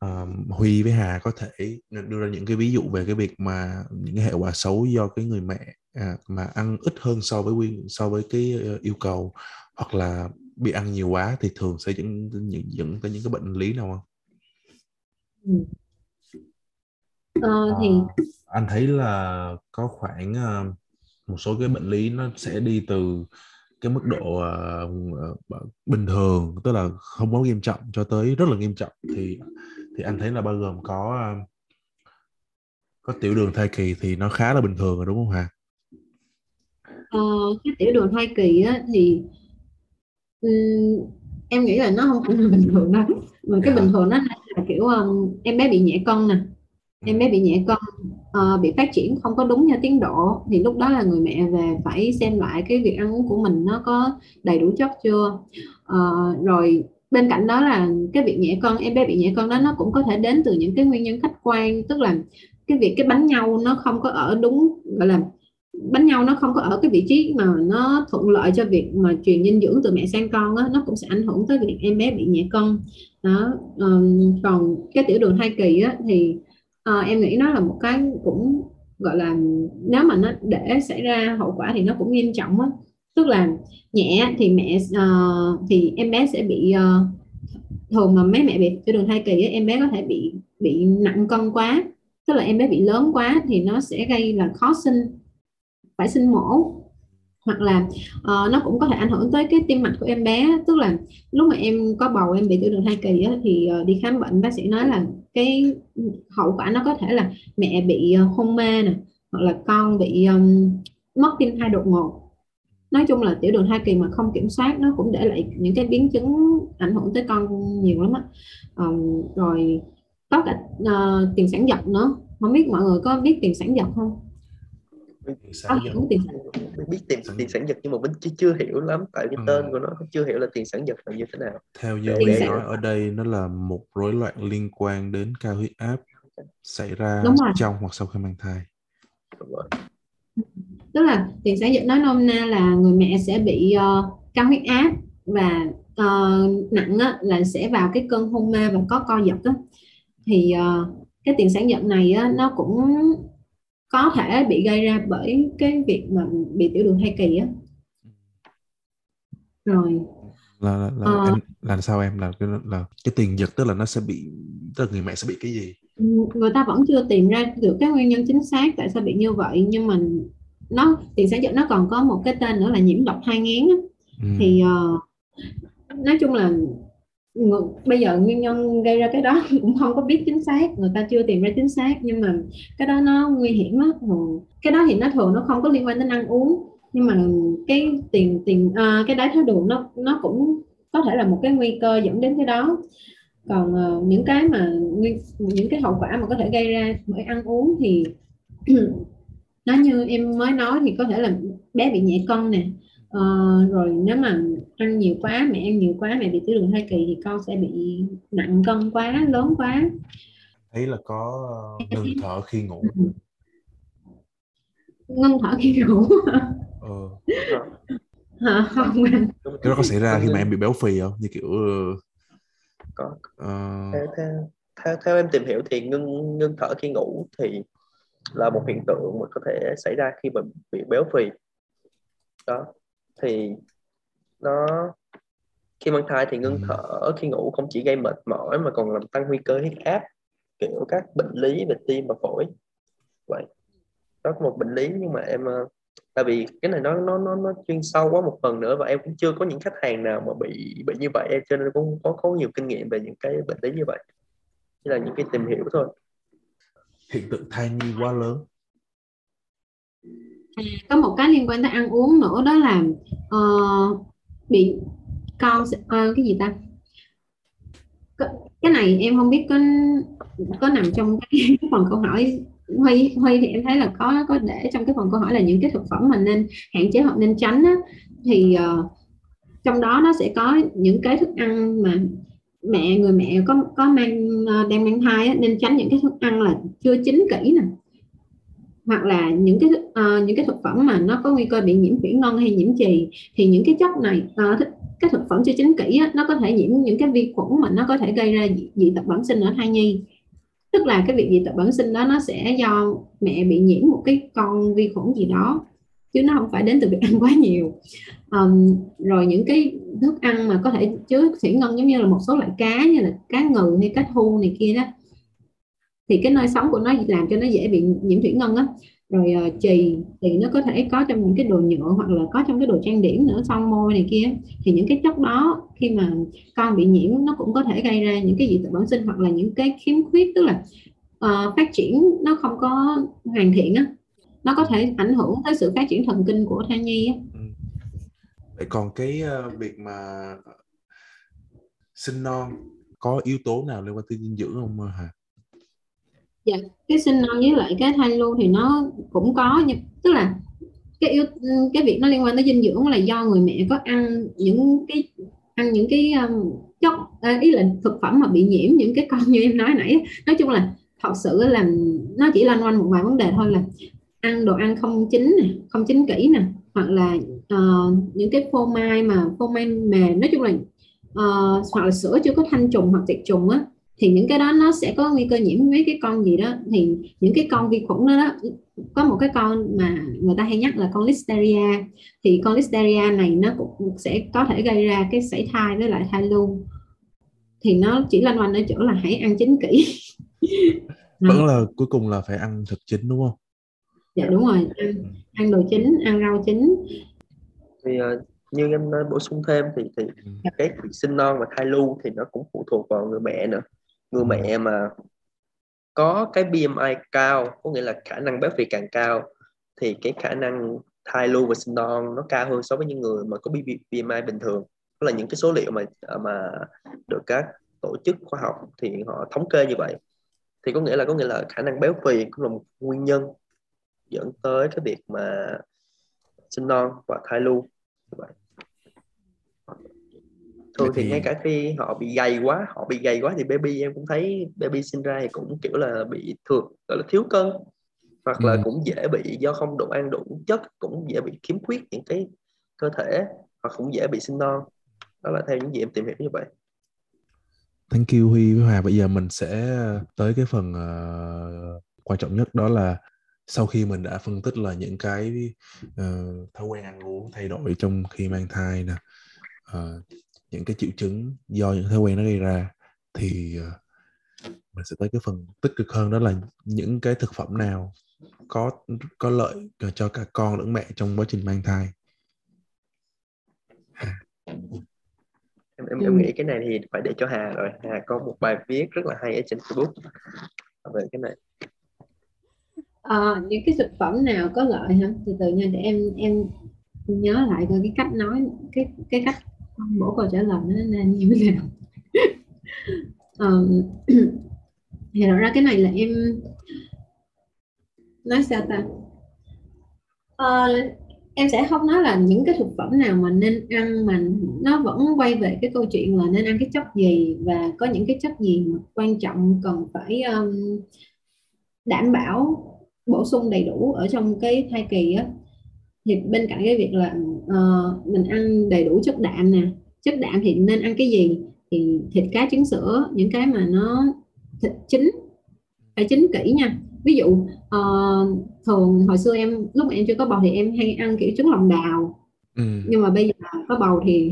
um, Huy với Hà có thể đưa ra những cái ví dụ về cái việc mà những cái hệ quả xấu do cái người mẹ à, mà ăn ít hơn so với quy so với cái uh, yêu cầu hoặc là bị ăn nhiều quá thì thường sẽ dẫn dẫn, dẫn tới những cái bệnh lý nào không? Ừ. Ờ, thì À, anh thấy là có khoảng uh, một số cái bệnh lý nó sẽ đi từ cái mức độ ờ, bình thường tức là không có nghiêm trọng cho tới rất là nghiêm trọng thì thì anh thấy là bao gồm có ờ, có tiểu đường thai kỳ thì nó khá là bình thường rồi đúng không Hà? ờ, cái tiểu đường thai kỳ á, thì ừm, em nghĩ là nó không phải là bình thường đâu mà cái bình Dạ. thường nó là kiểu um, em bé bị nhẹ cân nè em bé bị nhẹ cân Ờ, bị phát triển không có đúng theo tiến độ. Thì lúc đó là người mẹ về phải xem lại cái việc ăn uống của mình nó có đầy đủ chất chưa. Ờ, rồi bên cạnh đó là cái việc nhẹ cân em bé bị nhẹ cân đó nó cũng có thể đến từ những cái nguyên nhân khách quan tức là cái việc cái bánh nhau nó không có ở đúng gọi là bánh nhau nó không có ở cái vị trí mà nó thuận lợi cho việc mà truyền dinh dưỡng từ mẹ sang con đó, nó cũng sẽ ảnh hưởng tới việc em bé bị nhẹ cân đó còn cái tiểu đường thai kỳ á, thì à, em nghĩ nó là một cái cũng gọi là nếu mà nó để xảy ra hậu quả thì nó cũng nghiêm trọng á. Tức là nhẹ thì mẹ uh, thì em bé sẽ bị uh, thường mà mấy mẹ bị tiểu đường thai kỳ ấy, em bé có thể bị bị nặng cân quá. Tức là em bé bị lớn quá thì nó sẽ gây là khó sinh phải sinh mổ hoặc là uh, nó cũng có thể ảnh hưởng tới cái tim mạch của em bé. Tức là lúc mà em có bầu em bị tiểu đường thai kỳ á, thì uh, đi khám bệnh bác sĩ nói là cái hậu quả nó có thể là mẹ bị uh, hôn mê nè hoặc là con bị um, mất tim thai đột ngột. Nói chung là tiểu đường thai kỳ mà không kiểm soát nó cũng để lại những cái biến chứng ảnh hưởng tới con nhiều lắm á. Um, rồi có cả uh, tiền sản giật nữa. Không biết mọi người có biết tiền sản giật không? Tiền Mình biết tiền tiền sản giật nhưng mà mình chưa, chưa hiểu lắm tại cái Ừ. tên của nó chưa hiểu là tiền sản giật là như thế nào theo như để- nói ở đây nó là một rối loạn liên quan đến cao huyết áp xảy ra trong hoặc sau khi mang thai. Đúng rồi. tức là tiền sản giật nói nôm na là người mẹ sẽ bị ờ, cao huyết áp và ờ, nặng á, là sẽ vào cái cơn hôn mê và có co giật á. thì ờ, cái tiền sản giật này á, nó cũng có thể bị gây ra bởi cái việc mà bị tiểu đường thai kỳ á rồi Là là, là, Ờ. em, là sao em là cái là cái tiền giật tức là nó sẽ bị tức là người mẹ sẽ bị cái gì? người ta vẫn chưa tìm ra được cái nguyên nhân chính xác tại sao bị như vậy nhưng mà nó tiền sản giật nó còn có một cái tên nữa là nhiễm độc thai nghén á. Ừ. thì ờ, nói chung là bây giờ nguyên nhân gây ra cái đó cũng không có biết chính xác người ta chưa tìm ra chính xác nhưng mà cái đó nó nguy hiểm á. Cái đó thì nó thường nó không có liên quan đến ăn uống nhưng mà cái tiền tiền à, cái đái tháo đường nó nó cũng có thể là một cái nguy cơ dẫn đến cái đó. Còn uh, những cái mà những cái hậu quả mà có thể gây ra bởi ăn uống thì nó như em mới nói thì có thể là bé bị nhẹ cân nè Ờ, rồi nếu mà ăn nhiều quá mẹ ăn nhiều quá mẹ bị tiểu đường thai kỳ thì con sẽ bị nặng cân quá lớn quá Thấy là có ờ, ngừng thở khi ngủ. ngưng thở khi ngủ Ờ. Hả? không anh Cái đó có xảy ra khi mà em bị béo phì không? Như kiểu ờ, có ờ, theo, theo, theo, theo em tìm hiểu thì ngưng ngưng thở khi ngủ thì là một hiện tượng mà có thể xảy ra khi mà bị béo phì đó thì nó khi mang thai thì ngưng Ừ. thở khi ngủ không chỉ gây mệt mỏi mà còn làm tăng nguy cơ huyết áp kiểu các bệnh lý về tim và phổi vậy đó là một bệnh lý nhưng mà em ờ, tại vì cái này nó nó nó nó chuyên sâu quá một phần nữa và em cũng chưa có những khách hàng nào mà bị bị như vậy em cho nên cũng có có nhiều kinh nghiệm về những cái bệnh lý như vậy chỉ là những cái tìm hiểu thôi hiện tượng thai nhi quá lớn. À, có một cái liên quan tới ăn uống nữa đó là uh, bị con uh, cái gì ta? Cái, này em không biết có có nằm trong cái phần câu hỏi Huy Huy thì em thấy là có có để trong cái phần câu hỏi là những cái thực phẩm mà nên hạn chế hoặc nên tránh á, thì uh, trong đó nó sẽ có những cái thức ăn mà mẹ người mẹ có có mang đang mang thai á, nên tránh những cái thức ăn là chưa chín kỹ nè hoặc là những cái uh, những cái thực phẩm mà nó có nguy cơ bị nhiễm thủy ngân hay nhiễm trì thì những cái chất này uh, cái thực phẩm chưa chín kỹ á, nó có thể nhiễm những cái vi khuẩn mà nó có thể gây ra dị, dị tật bẩm sinh ở thai nhi. Tức là cái việc dị tật bẩm sinh đó nó sẽ do mẹ bị nhiễm một cái con vi khuẩn gì đó chứ nó không phải đến từ việc ăn quá nhiều. Um, rồi những cái thức ăn mà có thể chứa thủy ngân giống như là một số loại cá như là cá ngừ hay cá thu này kia đó thì cái nơi sống của nó làm cho nó dễ bị nhiễm thủy ngân á rồi uh, chì thì nó có thể có trong những cái đồ nhựa hoặc là có trong cái đồ trang điểm nữa son môi này kia thì những cái chất đó khi mà con bị nhiễm nó cũng có thể gây ra những cái dị tật bẩm sinh hoặc là những cái khiếm khuyết tức là uh, phát triển nó không có hoàn thiện á nó có thể ảnh hưởng tới sự phát triển thần kinh của thai nhi á. Ừ. Vậy còn cái uh, việc mà sinh non có yếu tố nào liên quan tới dinh dưỡng không hả? Dạ, cái sinh non với lại cái thai lưu thì nó cũng có nhưng tức là cái yếu cái việc nó liên quan tới dinh dưỡng là do người mẹ có ăn những cái ăn những cái um, chất à, ý là thực phẩm mà bị nhiễm những cái con như em nói nãy nói chung là thật sự là nó chỉ loanh quanh một vài vấn đề thôi là ăn đồ ăn không chín nè không chín kỹ nè hoặc là uh, những cái phô mai mà phô mai mềm. Nói chung là uh, hoặc là sữa chưa có thanh trùng hoặc tiệt trùng á thì những cái đó nó sẽ có nguy cơ nhiễm với cái con gì đó. Thì những cái con vi khuẩn đó, đó có một cái con mà người ta hay nhắc là con listeria. Thì con listeria này nó cũng sẽ có thể gây ra cái sảy thai với lại thai lưu. Thì nó chỉ loanh quanh ở chỗ là hãy ăn chín kỹ. Vẫn là cuối cùng là phải ăn thật chín đúng không? Dạ đúng rồi. Ăn, ăn đồ chín ăn rau chín. Thì uh, như em nói bổ sung thêm thì thì ừ. cái việc sinh non và thai lưu thì nó cũng phụ thuộc vào người mẹ nữa người mẹ mà có cái BMI cao có nghĩa là khả năng béo phì càng cao thì cái khả năng thai lưu và sinh non nó cao hơn so với những người mà có BMI bình thường. Đó là những cái số liệu mà mà được các tổ chức khoa học thì họ thống kê như vậy. Thì có nghĩa là có nghĩa là khả năng béo phì cũng là một nguyên nhân dẫn tới cái việc mà sinh non và thai lưu như vậy thường thì... thì ngay cả khi họ bị gầy quá họ bị gầy quá thì baby em cũng thấy baby sinh ra thì cũng kiểu là bị thường gọi là thiếu cân. Hoặc ừ. là cũng dễ bị do không đủ ăn đủ chất cũng dễ bị khiếm khuyết những cái cơ thể hoặc cũng dễ bị sinh non. Đó là theo những gì em tìm hiểu như vậy. Thank you Huy với Hòa. Bây giờ mình sẽ tới cái phần uh, quan trọng nhất đó là sau khi mình đã phân tích là những cái uh, thói quen ăn uống thay đổi trong khi mang thai nè uh, những cái triệu chứng do những thói quen nó gây ra thì uh, mình sẽ tới cái phần tích cực hơn đó là những cái thực phẩm nào có có lợi cho cả con lẫn mẹ trong quá trình mang thai. Em em, em nghĩ cái này thì phải để cho Hà rồi. Hà có một bài viết rất là hay ở trên Facebook về cái này. À, những cái thực phẩm nào có lợi hả? Từ từ nha để em em nhớ lại coi cái cách nói cái cái cách bổ câu trả lời nó nên như thế nào? Ờ, thì thật ra cái này là em nói sao ta? Ờ, em sẽ không nói là những cái thực phẩm nào mà nên ăn mà nó vẫn quay về cái câu chuyện là nên ăn cái chất gì và có những cái chất gì mà quan trọng cần phải um, đảm bảo bổ sung đầy đủ ở trong cái thai kỳ á. Thì bên cạnh cái việc là uh, mình ăn đầy đủ chất đạm nè. Chất đạm thì nên ăn cái gì? Thì thịt cá trứng sữa những cái mà nó thịt chín phải chín kỹ nha. Ví dụ uh, thường hồi xưa em lúc mà em chưa có bầu thì em hay ăn kiểu trứng lòng đào. Ừ. nhưng mà bây giờ có bầu thì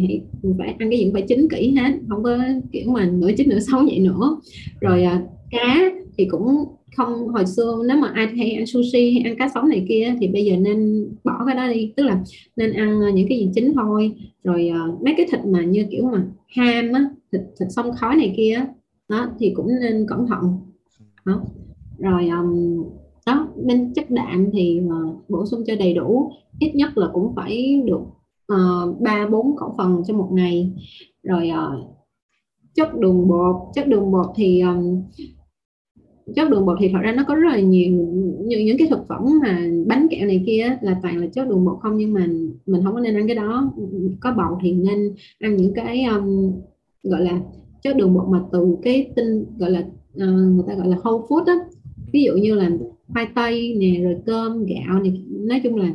phải ăn cái gì cũng phải chín kỹ hết không có kiểu mà nửa chín nửa xấu vậy nữa. Rồi uh, cá thì cũng không hồi xưa nếu mà ai hay ăn sushi hay ăn cá sống này kia thì bây giờ nên bỏ cái đó đi. Tức là nên ăn ờ, những cái gì chín thôi. Rồi uh, mấy cái thịt mà như kiểu mà ham á thịt thịt sông khói này kia đó thì cũng nên cẩn thận. Đó. Rồi um, đó nên chất đạm thì uh, bổ sung cho đầy đủ. Ít nhất là cũng phải được ba uh, bốn khẩu phần trong một ngày. Rồi uh, chất đường bột chất đường bột thì um, chất đường bột thì thật ra nó có rất là nhiều những, những cái thực phẩm mà bánh kẹo này kia là toàn là chất đường bột không nhưng mà mình không có nên ăn cái đó. Có bầu thì nên ăn những cái um, gọi là chất đường bột mà từ cái tinh gọi là uh, người ta gọi là whole food đó ví dụ như là khoai tây nè rồi cơm gạo này nói chung là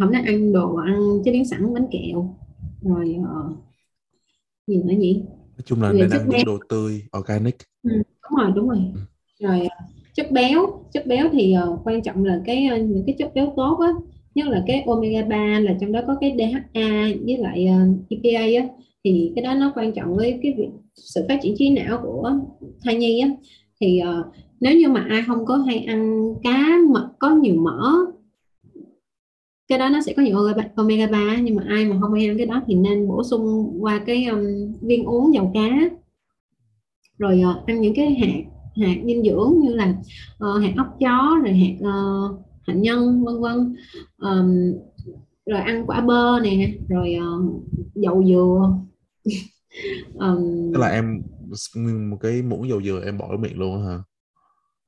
không nên ăn đồ ăn chế biến sẵn bánh kẹo. Rồi uh, gì nữa nhỉ? Nói chung là nên ăn những đồ tươi organic. Ừ, đúng rồi đúng rồi. Ừ rồi ờ, chất béo. Chất béo thì uh, quan trọng là cái uh, những cái chất béo tốt á. Nhất là cái omega 3 là trong đó có cái DHA với lại uh, EPA á. Thì cái đó nó quan trọng với cái việc sự phát triển trí não của thai nhi á. Thì uh, nếu như mà ai không có hay ăn cá mật có nhiều mỡ cái đó nó sẽ có nhiều omega 3 nhưng mà ai mà không hay ăn cái đó thì nên bổ sung qua cái um, viên uống dầu cá. Rồi uh, ăn những cái hạt hạt dinh dưỡng như là uh, hạt ốc chó rồi hạt uh, hạnh nhân vân vân um, rồi ăn quả bơ nè rồi uh, dầu dừa um, Tức là em một cái muỗng dầu dừa em bỏ ở miệng luôn hả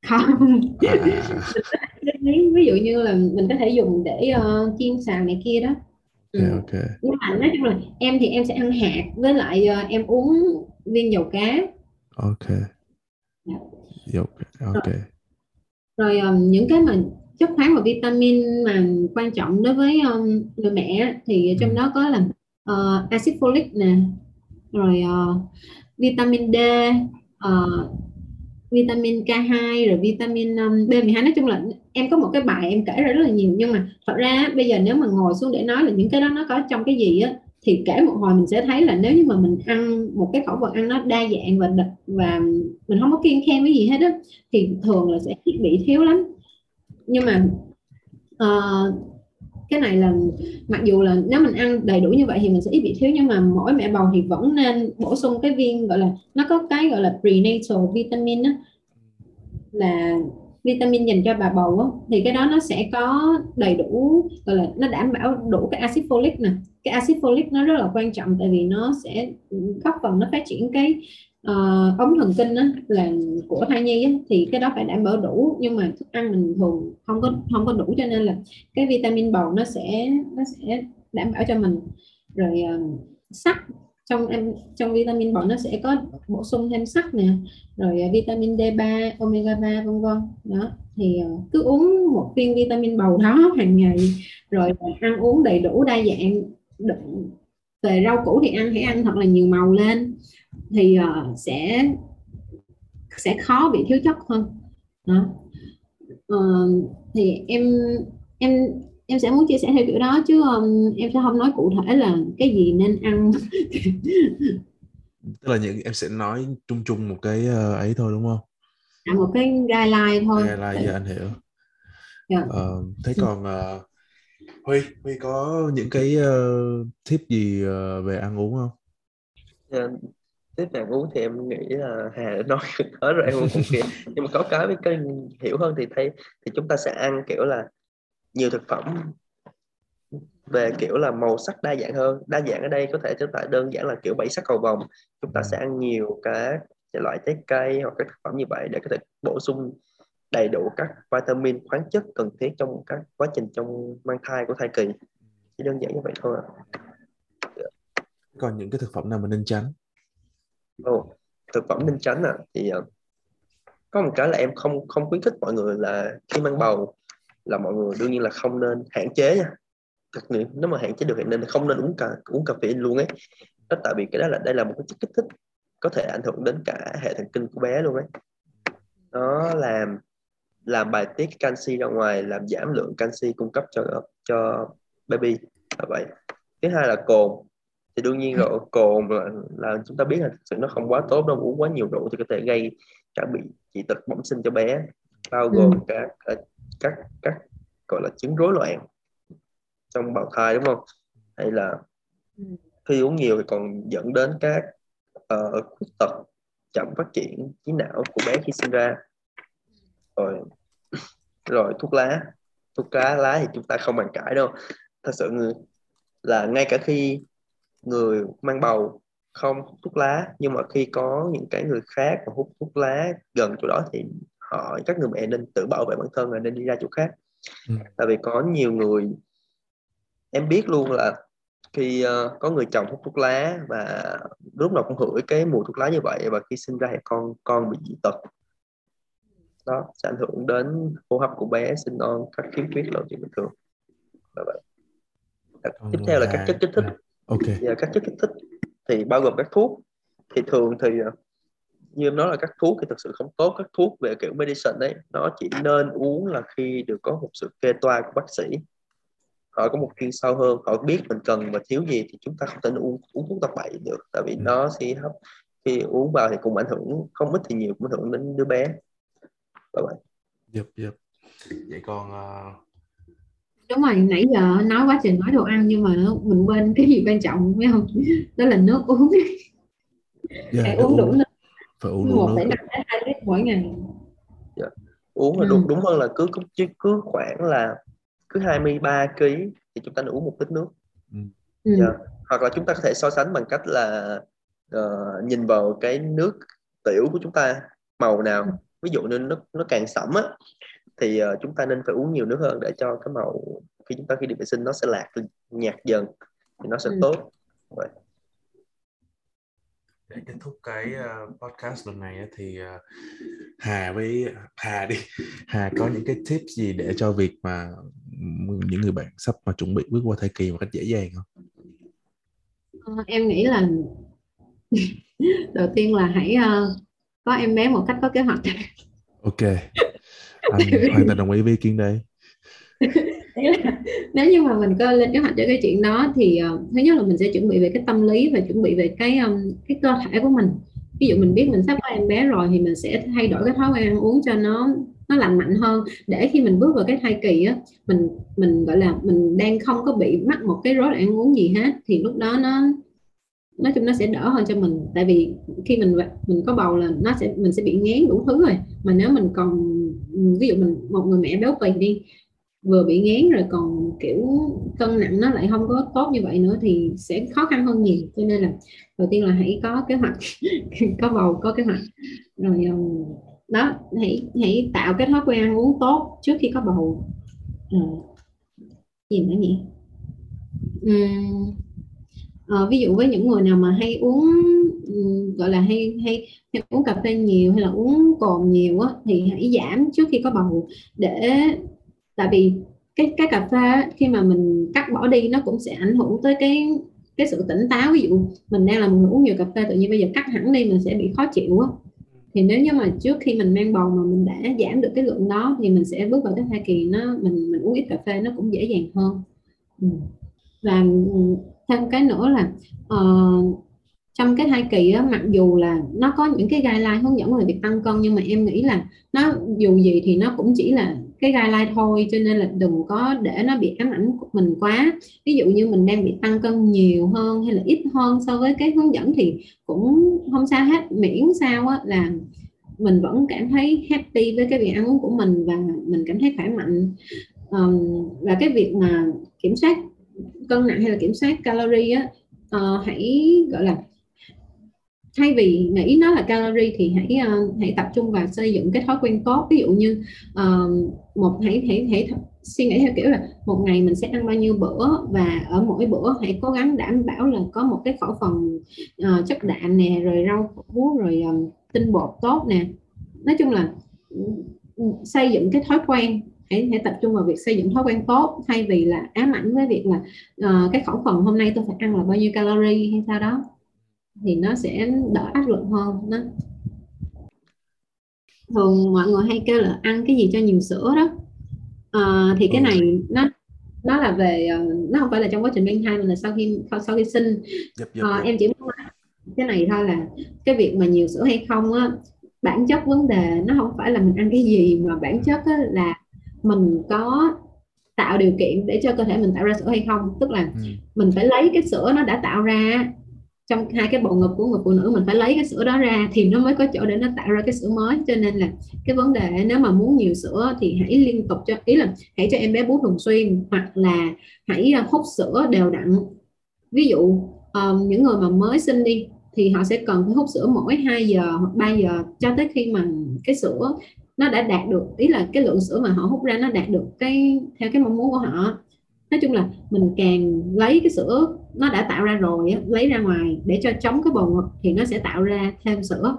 không à. ví dụ như là mình có thể dùng để uh, chiên xào này kia đó okay, ừ. okay. nhưng mà nói chung là em thì em sẽ ăn hạt với lại uh, em uống viên dầu cá ok dạ. Dầu ok rồi, rồi um, những cái mà chất khoáng và vitamin mà quan trọng đối với um, người mẹ thì trong ừ. đó có là uh, acid folic nè rồi uh, vitamin D uh, vitamin K2 rồi vitamin um, B12 nói chung là em có một cái bài em kể ra rất là nhiều nhưng mà thật ra bây giờ nếu mà ngồi xuống để nói là những cái đó nó có trong cái gì á thì kể một hồi mình sẽ thấy là nếu như mà mình ăn một cái khẩu phần ăn nó đa dạng và và mình không có kiêng khem cái gì hết á thì thường là sẽ bị thiếu lắm. Nhưng mà uh, cái này là mặc dù là nếu mình ăn đầy đủ như vậy thì mình sẽ ít bị thiếu nhưng mà mỗi mẹ bầu thì vẫn nên bổ sung cái viên gọi là nó có cái gọi là prenatal vitamin đó, là vitamin dành cho bà bầu á, thì cái đó nó sẽ có đầy đủ gọi là nó đảm bảo đủ cái acid folic nè. Cái acid folic nó rất là quan trọng tại vì nó sẽ góp phần nó phát triển cái uh, ống thần kinh á, là của thai nhi á, thì cái đó phải đảm bảo đủ. Nhưng mà thức ăn mình thường không có không có đủ cho nên là cái vitamin bầu nó sẽ nó sẽ đảm bảo cho mình. Rồi uh, sắt trong em trong vitamin bầu nó sẽ có bổ sung thêm sắt nè rồi uh, vitamin D3 omega 3 vân vân đó thì uh, cứ uống một viên vitamin bầu đó hàng ngày rồi ăn uống đầy đủ đa dạng về rau củ thì ăn hãy ăn thật là nhiều màu lên thì uh, sẽ sẽ khó bị thiếu chất hơn đó. Uh, thì em em em sẽ muốn chia sẻ theo kiểu đó chứ um, em sẽ không nói cụ thể là cái gì nên ăn. Tức là những em sẽ nói chung chung một cái uh, ấy thôi đúng không? À, một cái guideline thôi. Guideline dạ. anh hiểu. Yeah. Dạ. uh, thế còn uh, Huy Huy có những cái uh, tip gì uh, về ăn uống không? Yeah, dạ, tiếp về uống thì em nghĩ là hà đã nói hết rồi em không kịp. Nhưng mà có cái với cái hiểu hơn thì thấy thì chúng ta sẽ ăn kiểu là nhiều thực phẩm về kiểu là màu sắc đa dạng hơn. Đa dạng ở đây có thể chúng ta đơn giản là kiểu bảy sắc cầu vồng. Chúng ta sẽ ăn nhiều các loại trái cây hoặc các thực phẩm như vậy để có thể bổ sung đầy đủ các vitamin khoáng chất cần thiết trong các quá trình trong mang thai của thai kỳ. Chỉ đơn giản như vậy thôi còn những cái thực phẩm nào mà nên tránh? Ồ, thực phẩm nên tránh à thì uh, có một cái là em không không khuyến khích mọi người là khi mang bầu là mọi người đương nhiên là không nên hạn chế nha. Thật nếu mà hạn chế được thì nên không nên uống cà uống cà phê luôn ấy. Đó tại vì cái đó là đây là một cái chất kích thích có thể ảnh hưởng đến cả hệ thần kinh của bé luôn ấy. Nó làm làm bài tiết canxi ra ngoài làm giảm lượng canxi cung cấp cho cho baby là vậy. Thứ hai là cồn. Thì đương nhiên rồi cồn là, là chúng ta biết là sự nó không quá tốt đâu uống quá nhiều rượu thì có thể gây cả bị dị tật bẩm sinh cho bé bao gồm ừ. các các các gọi là chứng rối loạn trong bào thai đúng không? Hay là ừ. khi uống nhiều thì còn dẫn đến các uh, khuyết tật chậm phát triển trí não của bé khi sinh ra. Rồi rồi thuốc lá. Thuốc lá lá thì chúng ta không bàn cãi đâu. Thật sự là ngay cả khi người mang bầu không hút thuốc lá nhưng mà khi có những cái người khác mà hút thuốc lá gần chỗ đó thì họ các người mẹ nên tự bảo vệ bản thân và nên đi ra chỗ khác. Ừ. tại vì có nhiều người em biết luôn là khi uh, có người chồng hút thuốc lá và lúc nào cũng hửi cái mùi thuốc lá như vậy và khi sinh ra thì con con bị dị tật. Đó sẽ ảnh hưởng đến hô hấp của bé sinh non các khiếm khuyết là chuyện bình thường. Là vậy. Tiếp theo là các chất kích thích. ok. Và các chất kích thích thì bao gồm các thuốc. Thì thường thì ờ, như em nói là các thuốc thì thực sự không tốt các thuốc về kiểu medicine đấy nó chỉ nên uống là khi được có một sự kê toa của bác sĩ. Họ có một chuyên sâu hơn họ biết mình cần và thiếu gì thì chúng ta không thể uống uống thuốc tập bậy được tại vì nó sẽ hấp khi uống vào thì cũng ảnh hưởng không ít thì nhiều cũng ảnh hưởng đến đứa bé. Là vậy yep, yep. vậy còn uh... đúng rồi nãy giờ nói quá trình nói đồ ăn nhưng mà mình quên cái gì quan trọng phải không? Đó là nước uống. Yeah, uống đủ nước phải uống đủ nước hai lít mỗi ngày. Dạ. uống là đúng ừ. đúng hơn là cứ cứ cứ khoảng là cứ 23 kg thì chúng ta nên uống một lít nước ừ. yeah. Dạ. hoặc là chúng ta có thể so sánh bằng cách là uh, nhìn vào cái nước tiểu của chúng ta màu nào ừ. ví dụ như nó nó càng sẫm á thì uh, chúng ta nên phải uống nhiều nước hơn để cho cái màu khi chúng ta khi đi vệ sinh nó sẽ lạc nhạt dần thì nó sẽ ừ. tốt Vậy để kết thúc cái uh, podcast lần này thì uh, Hà với Hà đi Hà có những cái tips gì để cho việc mà những người bạn sắp mà chuẩn bị bước qua thai kỳ một cách dễ dàng không? Uh, em nghĩ là đầu tiên là hãy uh, có em bé một cách có kế hoạch. Ok, anh hoàn toàn đồng ý với ý kiến đây. nếu như mà mình có lên kế hoạch cho cái chuyện đó thì uh, thứ nhất là mình sẽ chuẩn bị về cái tâm lý và chuẩn bị về cái um, cái cơ thể của mình. Ví dụ mình biết mình sắp có em bé rồi thì mình sẽ thay đổi cái thói quen ăn uống cho nó nó lành mạnh hơn. Để khi mình bước vào cái thai kỳ á mình mình gọi là mình đang không có bị mắc một cái rối loạn ăn uống gì hết thì lúc đó nó nói chung nó sẽ đỡ hơn cho mình. Tại vì khi mình mình có bầu là nó sẽ mình sẽ bị ngán đủ thứ rồi. Mà nếu mình còn ví dụ mình một người mẹ béo phì đi vừa bị ngán rồi còn kiểu cân nặng nó lại không có tốt như vậy nữa thì sẽ khó khăn hơn nhiều. Cho nên là đầu tiên là hãy có kế hoạch có bầu có kế hoạch. Rồi ờ, đó hãy hãy tạo cái thói quen ăn uống tốt trước khi có bầu. À, gì nữa nhỉ? Uhm, à, ví dụ với những người nào mà hay uống gọi là hay hay, hay uống cà phê nhiều hay là uống cồn nhiều á, thì hãy giảm trước khi có bầu để tại vì cái cái cà phê khi mà mình cắt bỏ đi nó cũng sẽ ảnh hưởng tới cái cái sự tỉnh táo. Ví dụ mình đang là một người uống nhiều cà phê tự nhiên bây giờ cắt hẳn đi mình sẽ bị khó chịu á. Thì nếu như mà trước khi mình mang bầu mà mình đã giảm được cái lượng đó thì mình sẽ bước vào cái thai kỳ nó mình mình uống ít cà phê nó cũng dễ dàng hơn. Ừ. Và ừ, thêm cái nữa là uh, trong cái thai kỳ á, mặc dù là nó có những cái guideline hướng dẫn về việc tăng cân nhưng mà em nghĩ là nó dù gì thì nó cũng chỉ là cái guideline thôi cho nên là đừng có để nó bị ám ảnh của mình quá. Ví dụ như mình đang bị tăng cân nhiều hơn hay là ít hơn so với cái hướng dẫn thì cũng không sao hết. Miễn sao á là mình vẫn cảm thấy happy với cái việc ăn uống của mình và mình cảm thấy khỏe mạnh. Um, và cái việc mà kiểm soát cân nặng hay là kiểm soát calorie á uh, hãy gọi là thay vì nghĩ nó là calorie thì hãy uh, hãy tập trung vào xây dựng cái thói quen tốt. Ví dụ như uh, một hãy hãy hãy suy nghĩ theo kiểu là một ngày mình sẽ ăn bao nhiêu bữa và ở mỗi bữa hãy cố gắng đảm bảo là có một cái khẩu phần uh, chất đạm nè rồi rau củ rồi um, tinh bột tốt nè. Nói chung là ừ, ừ, xây dựng cái thói quen. Hãy hãy tập trung vào việc xây dựng thói quen tốt. Thay vì là ám ảnh với việc là uh, cái khẩu phần hôm nay tôi phải ăn là bao nhiêu calorie hay sao đó thì nó sẽ đỡ áp lực hơn đó. Thường mọi người hay kêu là ăn cái gì cho nhiều sữa đó. À, thì cái ừ. này nó nó là về ờ, nó không phải là trong quá trình mang thai mà là sau khi sau khi sinh. Yep, yep, à, em chỉ muốn cái này thôi là cái việc mà nhiều sữa hay không á bản chất vấn đề nó không phải là mình ăn cái gì mà bản chất á, là mình có tạo điều kiện để cho cơ thể mình tạo ra sữa hay không. Tức là ừ. mình phải lấy cái sữa nó đã tạo ra trong hai cái bộ ngực của người phụ nữ mình phải lấy cái sữa đó ra thì nó mới có chỗ để nó tạo ra cái sữa mới. Cho nên là cái vấn đề nếu mà muốn nhiều sữa thì hãy liên tục cho ý là hãy cho em bé bú thường xuyên hoặc là hãy à, hút sữa đều đặn. Ví dụ um, những người mà mới sinh đi thì họ sẽ cần phải hút sữa mỗi 2 giờ hoặc 3 giờ cho tới khi mà cái sữa nó đã đạt được ý là cái lượng sữa mà họ hút ra nó đạt được cái theo cái mong muốn của họ nói chung là mình càng lấy cái sữa nó đã tạo ra rồi á, lấy ra ngoài để cho chống cái bầu ngực thì nó sẽ tạo ra thêm sữa.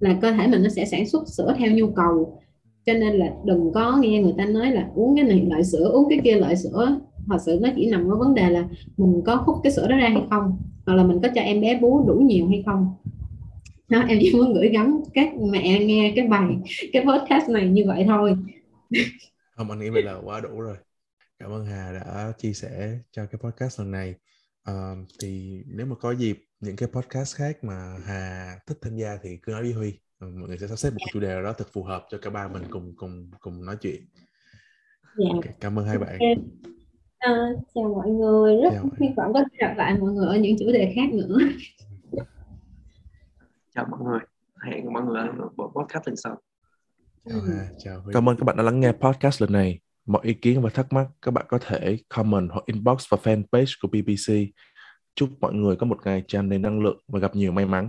Là cơ thể mình nó sẽ sản xuất sữa theo nhu cầu. Cho nên là đừng có nghe người ta nói là uống cái này loại sữa uống cái kia loại sữa. Thật sự nó chỉ nằm ở vấn đề là mình có hút cái sữa đó ra hay không hoặc là mình có cho em bé bú đủ nhiều hay không. Đó em chỉ muốn gửi gắm các mẹ nghe cái bài cái podcast này như vậy thôi. Không anh nghĩ vậy là quá đủ rồi cảm ơn Hà đã chia sẻ cho cái podcast lần này. Uh, thì nếu mà có dịp những cái podcast khác mà Hà thích tham gia thì cứ nói với Huy. Uh, mọi người sẽ sắp xếp một chủ đề đó thật phù hợp cho cả ba mình cùng cùng cùng nói chuyện. Dạ. okay, cảm ơn hai bạn. À, chào mọi người. Rất hy vọng có thể gặp lại mọi người ở những chủ đề khác nữa. Chào mọi người. Hẹn mọi người ở bộ podcast lần sau. Chào Hà chào Huy. cảm ơn các bạn đã lắng nghe podcast lần này mọi ý kiến và thắc mắc các bạn có thể comment hoặc inbox vào fanpage của BBC. Chúc mọi người có một ngày tràn đầy năng lượng và gặp nhiều may mắn.